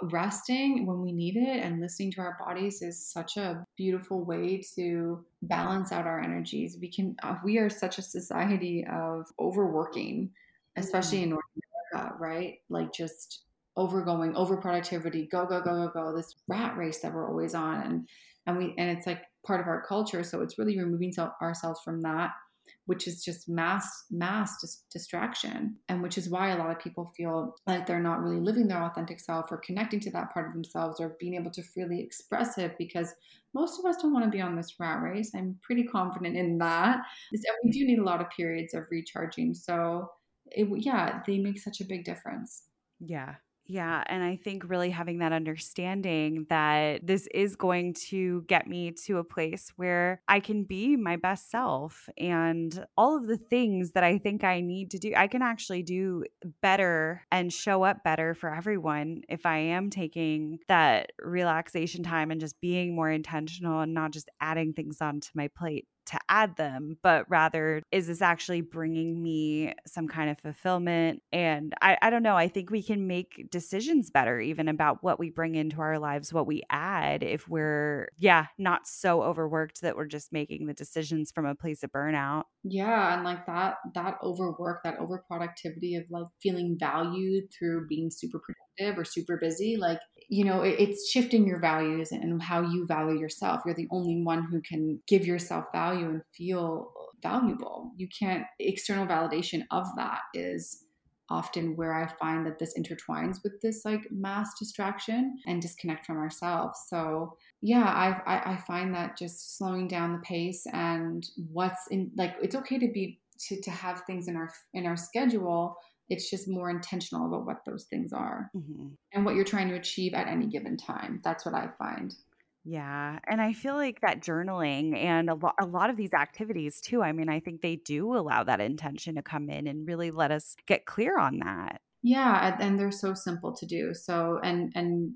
resting when we need it and listening to our bodies is such a beautiful way to balance out our energies. We can uh, we are such a society of overworking, especially mm. in North America, right? Like just overgoing, over productivity, go go go go go. This rat race that we're always on, and and we and it's like part of our culture. So it's really removing ourselves from that which is just mass mass dis- distraction. And which is why a lot of people feel like they're not really living their authentic self or connecting to that part of themselves or being able to freely express it because most of us don't want to be on this rat race. I'm pretty confident in that. And we do need a lot of periods of recharging. So it, yeah they make such a big difference. Yeah yeah. And I think really having that understanding that this is going to get me to a place where I can be my best self and all of the things that I think I need to do, I can actually do better and show up better for everyone if I am taking that relaxation time and just being more intentional and not just adding things onto my plate to add them, but rather, is this actually bringing me some kind of fulfillment? And I, I don't know. I think we can make decisions better, even about what we bring into our lives, what we add, if we're, yeah, not so overworked that we're just making the decisions from a place of burnout. Yeah. And like that, that overwork, that overproductivity of like feeling valued through being super productive or super busy, like you know it, it's shifting your values and how you value yourself. You're the only one who can give yourself value and feel valuable. You can't external validation of that is often where i find that this intertwines with this like mass distraction and disconnect from ourselves. So yeah I, I i find that just slowing down the pace and what's in like it's okay to be to, to have things in our in our schedule it's just more intentional about what those things are mm-hmm. and what you're trying to achieve at any given time. That's what I find. Yeah. And I feel like that journaling and a, lo- a lot of these activities too, I mean, I think they do allow that intention to come in and really let us get clear on that. Yeah. And they're so simple to do. So, and, and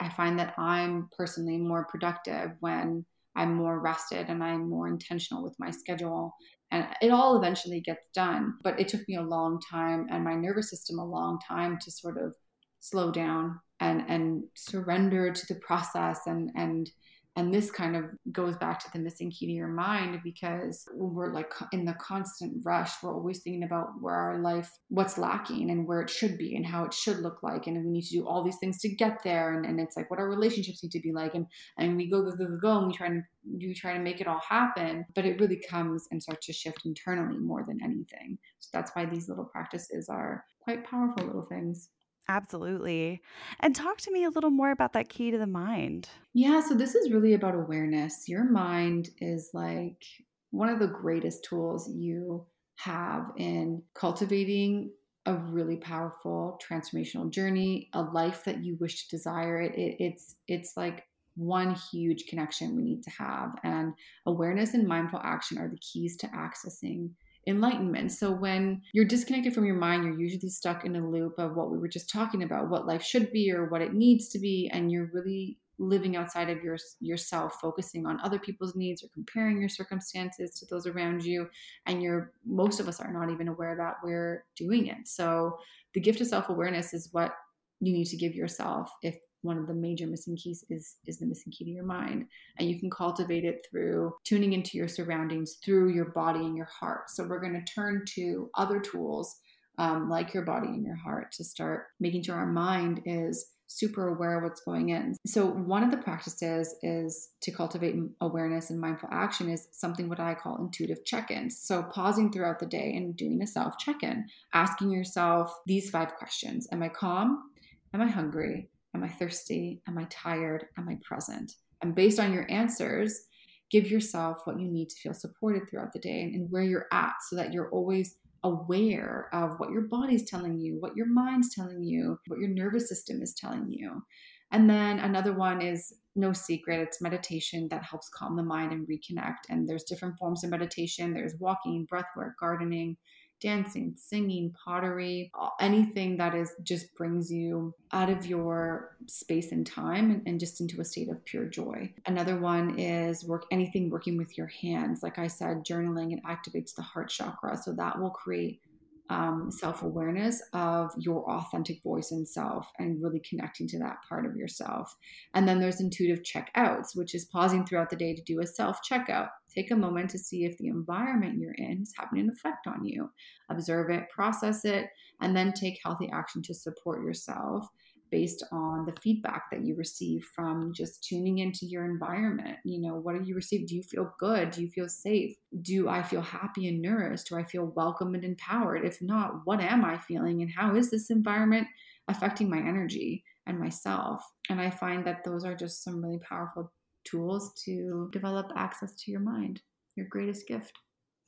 I find that I'm personally more productive when I'm more rested and I'm more intentional with my schedule and it all eventually gets done but it took me a long time and my nervous system a long time to sort of slow down and and surrender to the process and and and this kind of goes back to the missing key to your mind because when we're like in the constant rush we're always thinking about where our life what's lacking and where it should be and how it should look like. And we need to do all these things to get there. And, and it's like what our relationships need to be like. And and we go go go go go and we try to we try to make it all happen. But it really comes and starts to shift internally more than anything. So that's why these little practices are quite powerful little things Absolutely. And talk to me a little more about that key to the mind. Yeah, so this is really about awareness. Your mind is like one of the greatest tools you have in cultivating a really powerful transformational journey, a life that you wish to desire. It, it it's it's like one huge connection we need to have and awareness and mindful action are the keys to accessing enlightenment. So when you're disconnected from your mind, you're usually stuck in a loop of what we were just talking about, what life should be or what it needs to be. And you're really living outside of your yourself focusing on other people's needs or comparing your circumstances to those around you and you're most of us are not even aware that we're doing it so the gift of self-awareness is what you need to give yourself if one of the major missing keys is is the missing key to your mind and you can cultivate it through tuning into your surroundings through your body and your heart so we're going to turn to other tools um, like your body and your heart to start making sure our mind is super aware of what's going in. So one of the practices is to cultivate awareness and mindful action is something what I call intuitive check-ins. So pausing throughout the day and doing a self check-in, asking yourself these five questions. Am I calm? Am I hungry? Am I thirsty? Am I tired? Am I present? And based on your answers, give yourself what you need to feel supported throughout the day and, and where you're at so that you're always aware of what your body's telling you, what your mind's telling you, what your nervous system is telling you. And then another one is no secret, it's meditation that helps calm the mind and reconnect. And there's different forms of meditation there's walking, breath work, gardening, dancing, singing, pottery, anything that is just brings you out of your space and time and, and, just into a state of pure joy. Another one is work anything working with your hands. Like I said, journaling it activates the heart chakra. So that will create um, self awareness of your authentic voice and self and really connecting to that part of yourself. And then there's intuitive checkouts, which is pausing throughout the day to do a self checkout. Take a moment to see if the environment you're in is having an effect on you. Observe it, process it, and then take healthy action to support yourself based on the feedback that you receive from just tuning into your environment. You know, what do you receive? Do you feel good? Do you feel safe? Do I feel happy and nourished? Do I feel welcome and empowered? If not, what am I feeling? And how is this environment affecting my energy and myself? And I find that those are just some really powerful tools to develop access to your mind, your greatest gift.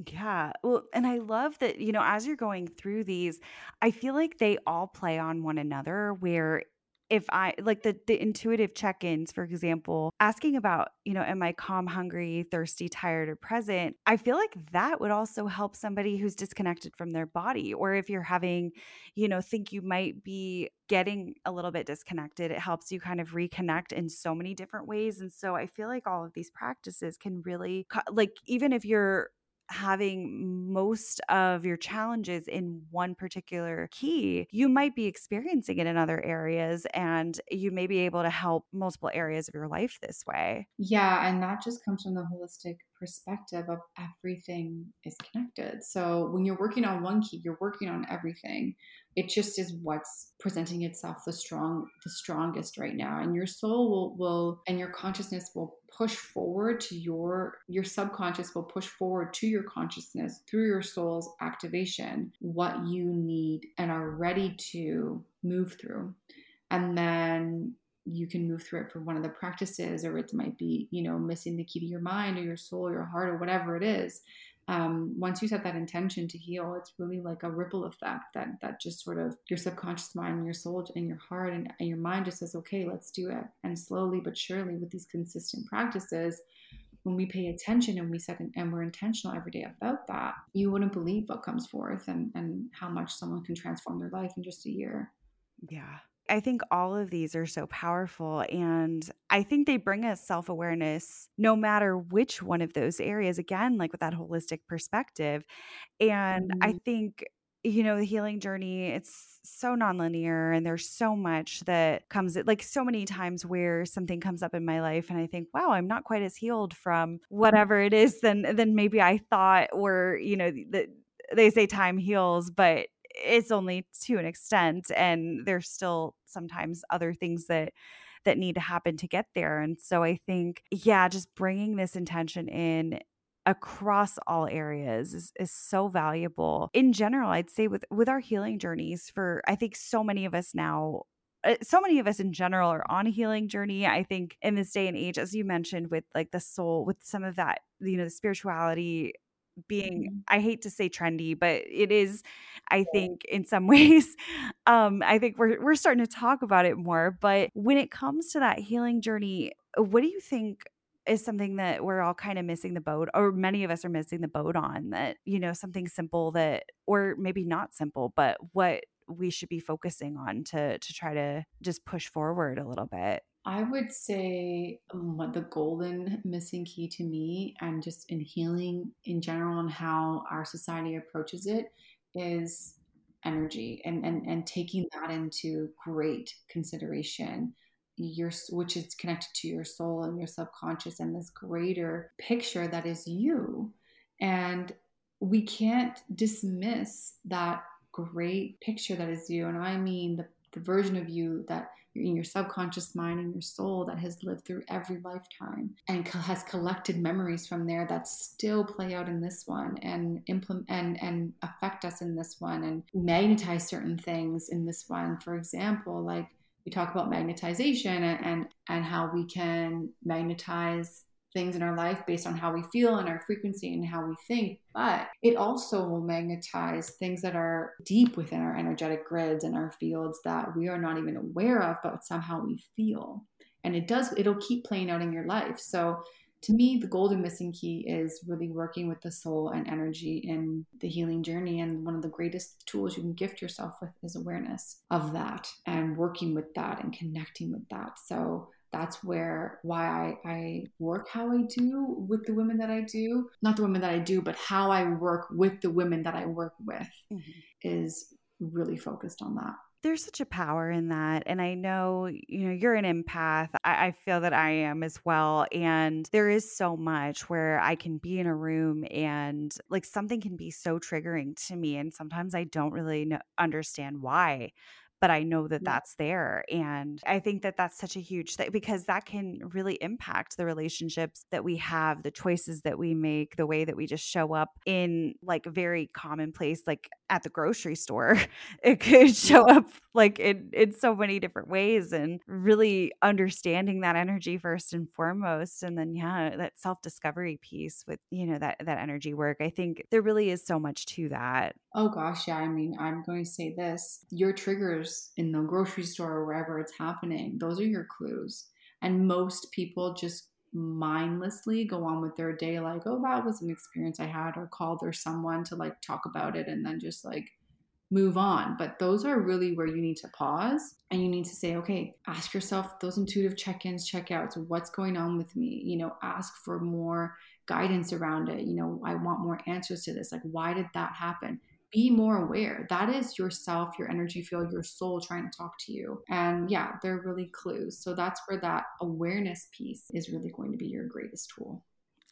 Yeah. Well, and I love that, you know, as you're going through these, I feel like they all play on one another where if I like the the intuitive check-ins, for example, asking about, you know, am I calm, hungry, thirsty, tired, or present? I feel like that would also help somebody who's disconnected from their body. Or if you're having, you know, think you might be getting a little bit disconnected, it helps you kind of reconnect in so many different ways. And so I feel like all of these practices can really like even if you're having most of your challenges in one particular key, you might be experiencing it in other areas and you may be able to help multiple areas of your life this way. Yeah, and that just comes from the holistic perspective of everything is connected. So when you're working on one key, you're working on everything. It just is what's presenting itself the strong the strongest right now. And your soul will, will and your consciousness will push forward to your your subconscious will push forward to your consciousness through your soul's activation what you need and are ready to move through. And then you can move through it for one of the practices, or it might be, you know, missing the key to your mind or your soul or your heart or whatever it is. Um, once you set that intention to heal, it's really like a ripple effect that that just sort of your subconscious mind and your soul and your heart and, and your mind just says, okay, let's do it. And slowly but surely, with these consistent practices, when we pay attention and we set an, and we're intentional every day about that, you wouldn't believe what comes forth and and how much someone can transform their life in just a year. Yeah. I think all of these are so powerful. And I think they bring us self awareness no matter which one of those areas, again, like with that holistic perspective. And mm-hmm. I think, you know, the healing journey, it's so nonlinear and there's so much that comes like so many times where something comes up in my life and I think, wow, I'm not quite as healed from whatever it is than than maybe I thought or, you know, that they say time heals, but it's only to an extent and there's still sometimes other things that that need to happen to get there and so i think yeah just bringing this intention in across all areas is, is so valuable. In general i'd say with with our healing journeys for i think so many of us now uh, so many of us in general are on a healing journey. I think in this day and age as you mentioned with like the soul with some of that you know the spirituality being mm-hmm. i hate to say trendy but it is i think in some [laughs] ways um i think we're we're starting to talk about it more but when it comes to that healing journey what do you think is something that we're all kind of missing the boat or many of us are missing the boat on that you know something simple that or maybe not simple but what we should be focusing on to to try to just push forward a little bit I would say um, the golden missing key to me, and just in healing in general, and how our society approaches it, is energy and, and, and taking that into great consideration. Your which is connected to your soul and your subconscious and this greater picture that is you. And we can't dismiss that great picture that is you. And i mean the, the version of you that in your subconscious mind and your soul that has lived through every lifetime and has collected memories from there that still play out in this one and implement and and affect us in this one and magnetize certain things in this one. For example like we talk about magnetization and and, and how we can magnetize things in our life based on how we feel and our frequency and how we think, but it also will magnetize things that are deep within our energetic grids and our fields that we are not even aware of, but somehow we feel. And it does, it'll keep playing out in your life. So to me, the golden missing key is really working with the soul and energy in the healing journey. And one of the greatest tools you can gift yourself with is awareness of that and working with that and connecting with that. So that's where why I, I work how I do with the women that I do. Not the women that I do, but how I work with the women that I work with mm-hmm. is really focused on that there's such a power in that. And I know, you know, you're an empath. I, I, feel that I am as well. And there is so much where I can be in a room and like something can be so triggering to me. And sometimes I don't really know, understand why but I know that yeah. that's there. And I think that that's such a huge thing because that can really impact the relationships that we have, the choices that we make, the way that we just show up in like very commonplace, like at the grocery store. [laughs] It could show up like in, in so many different ways and really understanding that energy first and foremost. And then, yeah, that self discovery piece with, you know, that, that energy work. I think there really is so much to that. Oh gosh, yeah. I mean, I'm going to say this your triggers in the grocery store or wherever it's happening, those are your clues. And most people just mindlessly go on with their day like, oh, that was an experience I had, or call their someone to like talk about it and then just like move on. But those are really where you need to pause and you need to say, okay, ask yourself those intuitive check ins, check outs. What's going on with me? You know, ask for more guidance around it. You know, I want more answers to this. Like, why did that happen? Be more aware. That is yourself, your energy field, your soul trying to talk to you. And yeah, they're really clues. So that's where that awareness piece is really going to be your greatest tool.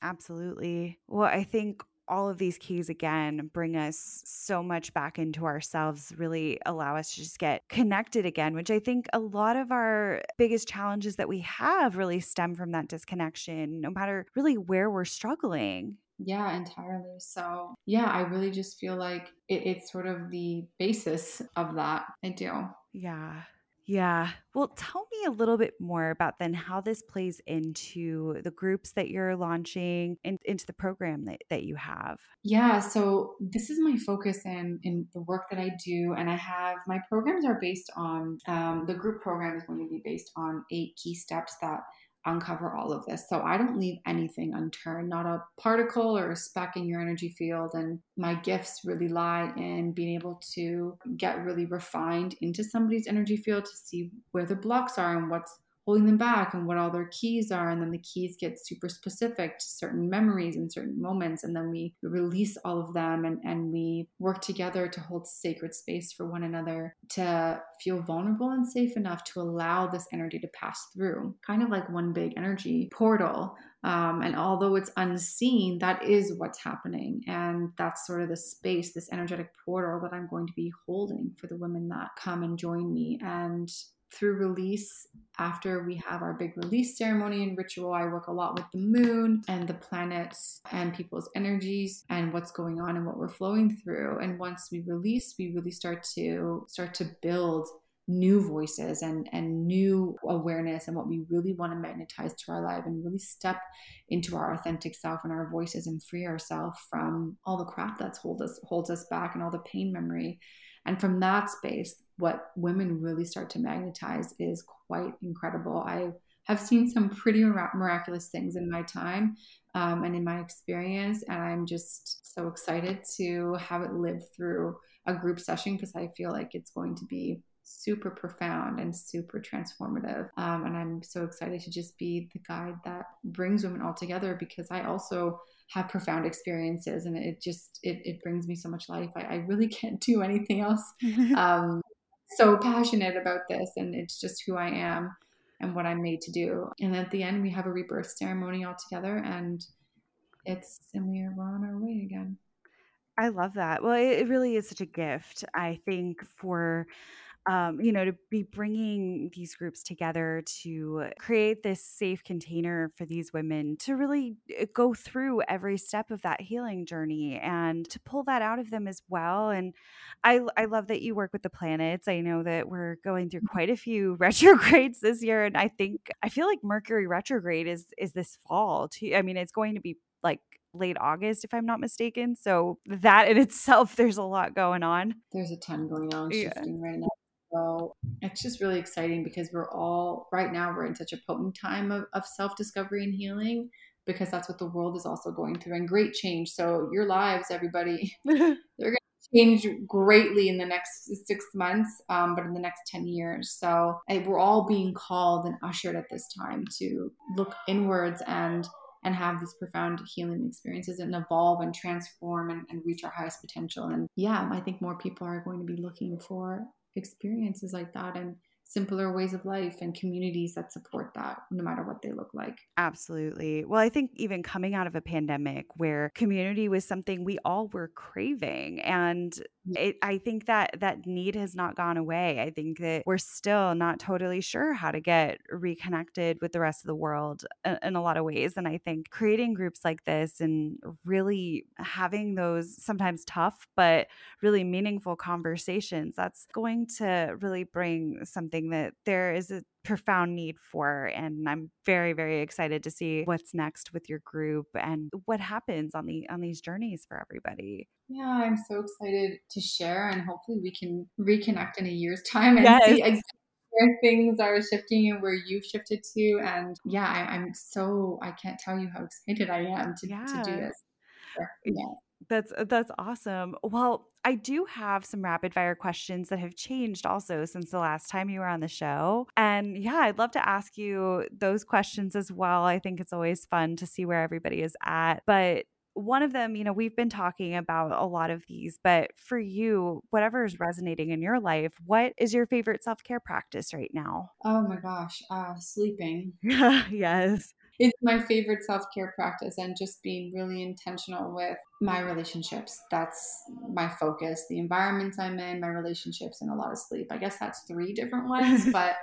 Absolutely. Well, I think all of these keys again bring us so much back into ourselves, really allow us to just get connected again, which I think a lot of our biggest challenges that we have really stem from that disconnection, no matter really where we're struggling. Yeah, entirely. So, yeah, I really just feel like it, it's sort of the basis of that. I do. Yeah. Yeah. Well, tell me a little bit more about then how this plays into the groups that you're launching and into the program that, that you have. Yeah. So this is my focus in, in the work that I do. And I have my programs are based on um, the group program is going to be based on eight key steps that uncover all of this. So I don't leave anything unturned, not a particle or a speck in your energy field. And my gifts really lie in being able to get really refined into somebody's energy field to see where the blocks are and what's holding them back and what all their keys are. And then the keys get super specific to certain memories and certain moments. And then we release all of them and, and we work together to hold sacred space for one another to feel vulnerable and safe enough to allow this energy to pass through, kind of like one big energy portal. Um, and although it's unseen, that is what's happening. And that's sort of the space, this energetic portal that I'm going to be holding for the women that come and join me. And through release after we have our big release ceremony and ritual i work a lot with the moon and the planets and people's energies and what's going on and what we're flowing through. And once we release we really start to start to build new voices and and new awareness and what we really want to magnetize to our life and really step into our authentic self and our voices and free ourselves from all the crap that's hold us holds us back and all the pain memory. And from that space what women really start to magnetize is quite incredible. I have seen some pretty miraculous things in my time um, and in my experience, and I'm just so excited to have it live through a group session because I feel like it's going to be super profound and super transformative. Um, and I'm so excited to just be the guide that brings women all together because I also have profound experiences and it just it, it brings me so much life. I, I really [laughs] can't do anything else. [laughs] um, so passionate about this and it's just who I am and what I'm made to do. And at the end we have a rebirth ceremony all together and it's and we're we're on our way again. I love that. Well, it really is such a gift, I think, for um, you know, to be bringing these groups together to create this safe container for these women to really uh, go through every step of that healing journey and to pull that out of them as well. And I, I love that you work with the planets. I know that we're going through quite a few [laughs] retrogrades this year, and I think I feel like Mercury retrograde is is this fall too. I mean, it's going to be like late August, if I'm not mistaken. So that in [laughs] itself, there's a lot going on. There's a ton going on yeah. shifting right now. So it's just really exciting because we're all right now we're in such a potent time of, of self-discovery and healing because that's what the world is also going through and great change. So your lives, everybody, [laughs] [laughs] they're going to change greatly in the next six months, um, but in the next 10 years. So we're all being called and ushered at this time to look inwards and and have these profound healing experiences and evolve and transform and, and reach our highest potential. And yeah, I think more people are going to be looking for experiences like that and simpler ways of life and communities that support that no matter what they look like. Absolutely. Well, I think even coming out of a pandemic where community was something we all were craving and Mm. it, I think that that need has not gone away. I think that we're still not totally sure how to get reconnected with the rest of the world in, in a lot of ways. And I think creating groups like this and really having those sometimes tough, but really meaningful conversations, that's going to really bring something that there is a profound need for. And I'm very, very excited to see what's next with your group and what happens on the on these journeys for everybody. Yeah, I'm so excited to share and hopefully we can reconnect in a year's time and yes. see exactly where things are shifting and where you've shifted to. And yeah, I, am so I can't tell you how excited I am to, yeah. to do this. Yeah. That's uh, that's awesome. Well, I do have some rapid fire questions that have changed also since the last time you were on the show. And yeah, I'd love to ask you those questions as well. I think it's always fun to see where everybody is at. But one of them, you know, we've been talking about a lot of these, but for you, whatever is resonating in your life, what is your favorite self care practice right now? Oh my gosh, uh, sleeping. [laughs] yes it's my favorite self-care practice and just being really intentional with my relationships that's my focus the environments i'm in my relationships and a lot of sleep i guess that's three different ones [laughs] but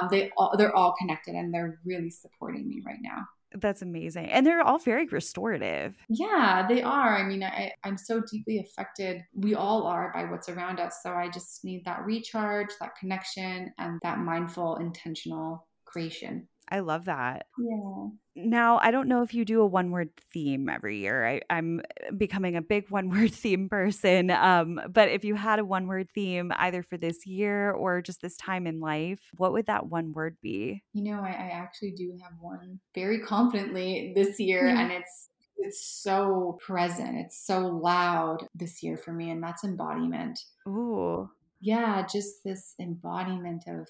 um, they all they're all connected and they're really supporting me right now that's amazing. And they're all very restorative. Yeah, they are. I mean, I, I'm so deeply affected. We all are by what's around us. So I just need that recharge, that connection, and that mindful, intentional creation. I love that. Yeah. Now, I don't know if you do a one word theme every year. I, am becoming a big [laughs] one word theme person. Um, but if you had a one word theme either for this year or just this time in life, what would that one word be? You know, I, I actually do have one very confidently this year, mm-hmm. and it's it's so present. It's so loud this year for me, and that's embodiment. Ooh. Yeah, just this embodiment of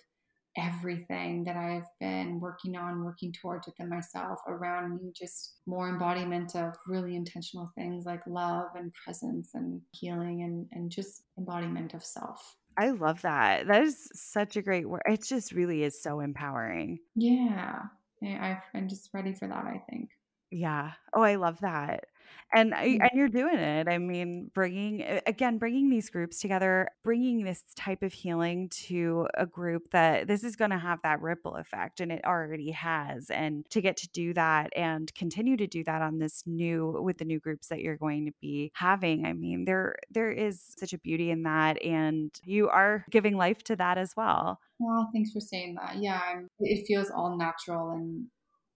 everything that I've been working on, working towards within myself around me, just more embodiment of really intentional things like love and presence and healing and, and just embodiment of self. I love that. That is such a great word. It just really is so empowering. Yeah. I, I'm just ready for that, I think. Yeah. Oh, I love that. And I, mm. and you're doing it. I mean, bringing again, bringing these groups together, bringing this type of healing to a group that this is going to have that ripple effect, and it already has. And to get to do that and continue to do that on this new with the new groups that you're going to be having, I mean, there there is such a beauty in that, and you are giving life to that as well. Well, thanks for saying that. Yeah, it feels all natural and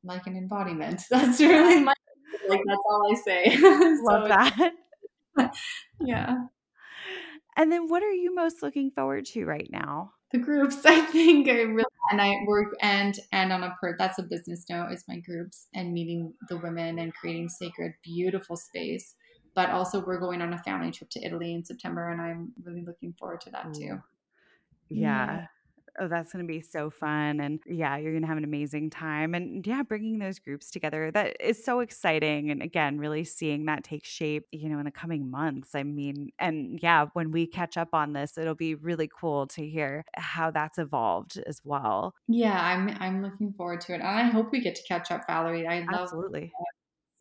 like an embodiment. [laughs] That's really my like that's all I say. [laughs] Love that. [laughs] yeah. And then what are you most looking forward to right now? The groups, [laughs] I think I really and I work and and on a per that's a business note is my groups and meeting the women and creating sacred, beautiful space. But also we're going on a family trip to Italy in September and I'm really looking forward to that too. Yeah. yeah. Oh, that's going to be so fun. And yeah, you're going to have an amazing time. And yeah, bringing those groups together, that is so exciting. And again, really seeing that take shape, you know, in the coming months. I mean, and yeah, when we catch up on this, it'll be really cool to hear how that's evolved as well. Yeah, I'm I'm looking forward to it. And I hope we get to catch up, Valerie. I love Absolutely uh,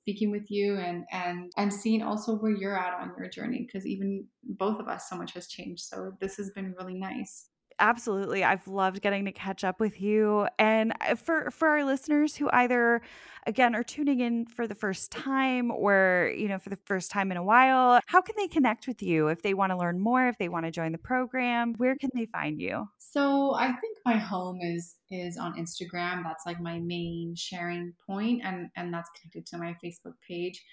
speaking with you and and and seeing also where you're at on your journey because even both of us so much has changed so this has been really nice absolutely. I've loved getting to catch up with you. And uh, for for our listeners who either again are tuning in for the first time or, you know, for the first time in a while, how can they connect with you if they want to learn more, if they want to join the program? Where can they find you? So, I think my home is is on Instagram. That's like my main sharing point and and that's connected to my Facebook page.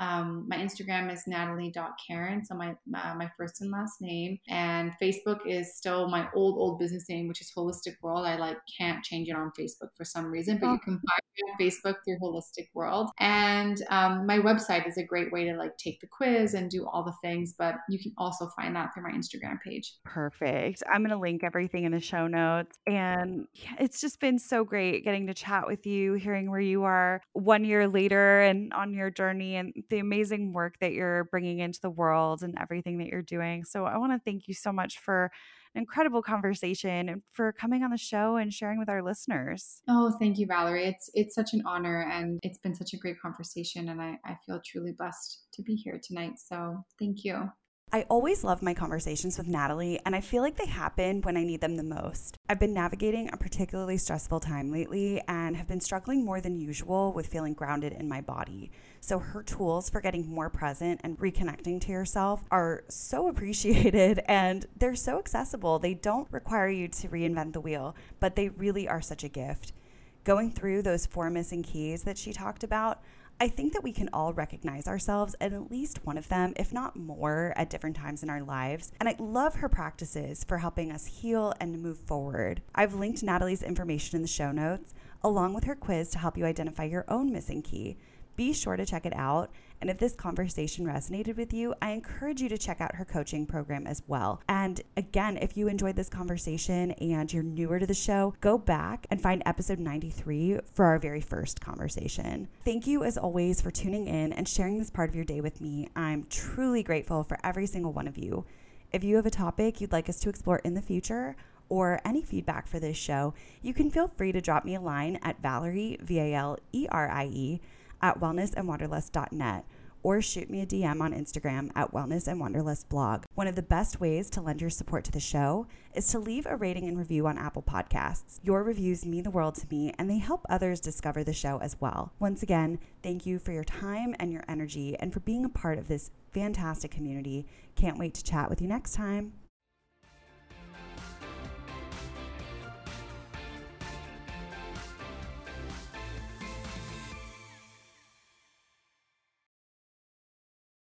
Um, my Instagram is natalie.kehren, so my, uh, my first and last name. And Facebook is still my old, old business name, which is Holistic World. I like can't change it on Facebook for some reason, but you can find me on Facebook through Holistic World. And um, my website is a great way to like take the quiz and do all the things, but you can also find that through my Instagram page. Perfect. I'm going to link everything in the show notes. And yeah, it's just been so great getting to chat with you, hearing where you are one year later and on your journey and the amazing work that you're bringing into the world and everything that you're doing. So I want to thank you so much for an incredible conversation and for coming on the show and sharing with our listeners. Oh, thank you, Valerie. It's it's such an honor and it's been such a great conversation and I, I feel truly blessed to be here tonight. So thank you. I always love my conversations with Natalie, and I feel like they happen when I need them the most. I've been navigating a particularly stressful time lately and have been struggling more than usual with feeling grounded in my body. So, her tools for getting more present and reconnecting to yourself are so [laughs] appreciated and they're so accessible. They don't require you to reinvent the wheel, but they really are such a gift. Going through those four missing keys that she talked about, I think that we can all recognize ourselves at at least one of them, if not more, at different times in our lives. And I love her practices for helping us heal and move forward. I've linked Natalie's information in the show notes, along with her quiz to help you identify your own missing key. Be sure to check it out. And if this conversation resonated with you, I encourage you to check out her coaching program as well. And again, if you enjoyed this conversation and you're newer to the show, go back and find episode 93 for our very first conversation. Thank you, as always, for tuning in and sharing this part of your day with me. I'm truly grateful for every single one of you. If you have a topic you'd like us to explore in the future, or any feedback for this show, you can feel free to drop me a line at Valerie, V A L E R I E, at wellnessandwanderlust.net or shoot me a DM on Instagram at Wellness and Wanderlust blog. One of the best ways to lend your support to the show is to leave a rating and review on Apple Podcasts. Your reviews mean the world to me and they help others discover the show as well. Once again, thank you for your time and your energy and for being a part of this fantastic community. Can't wait to chat with you next time.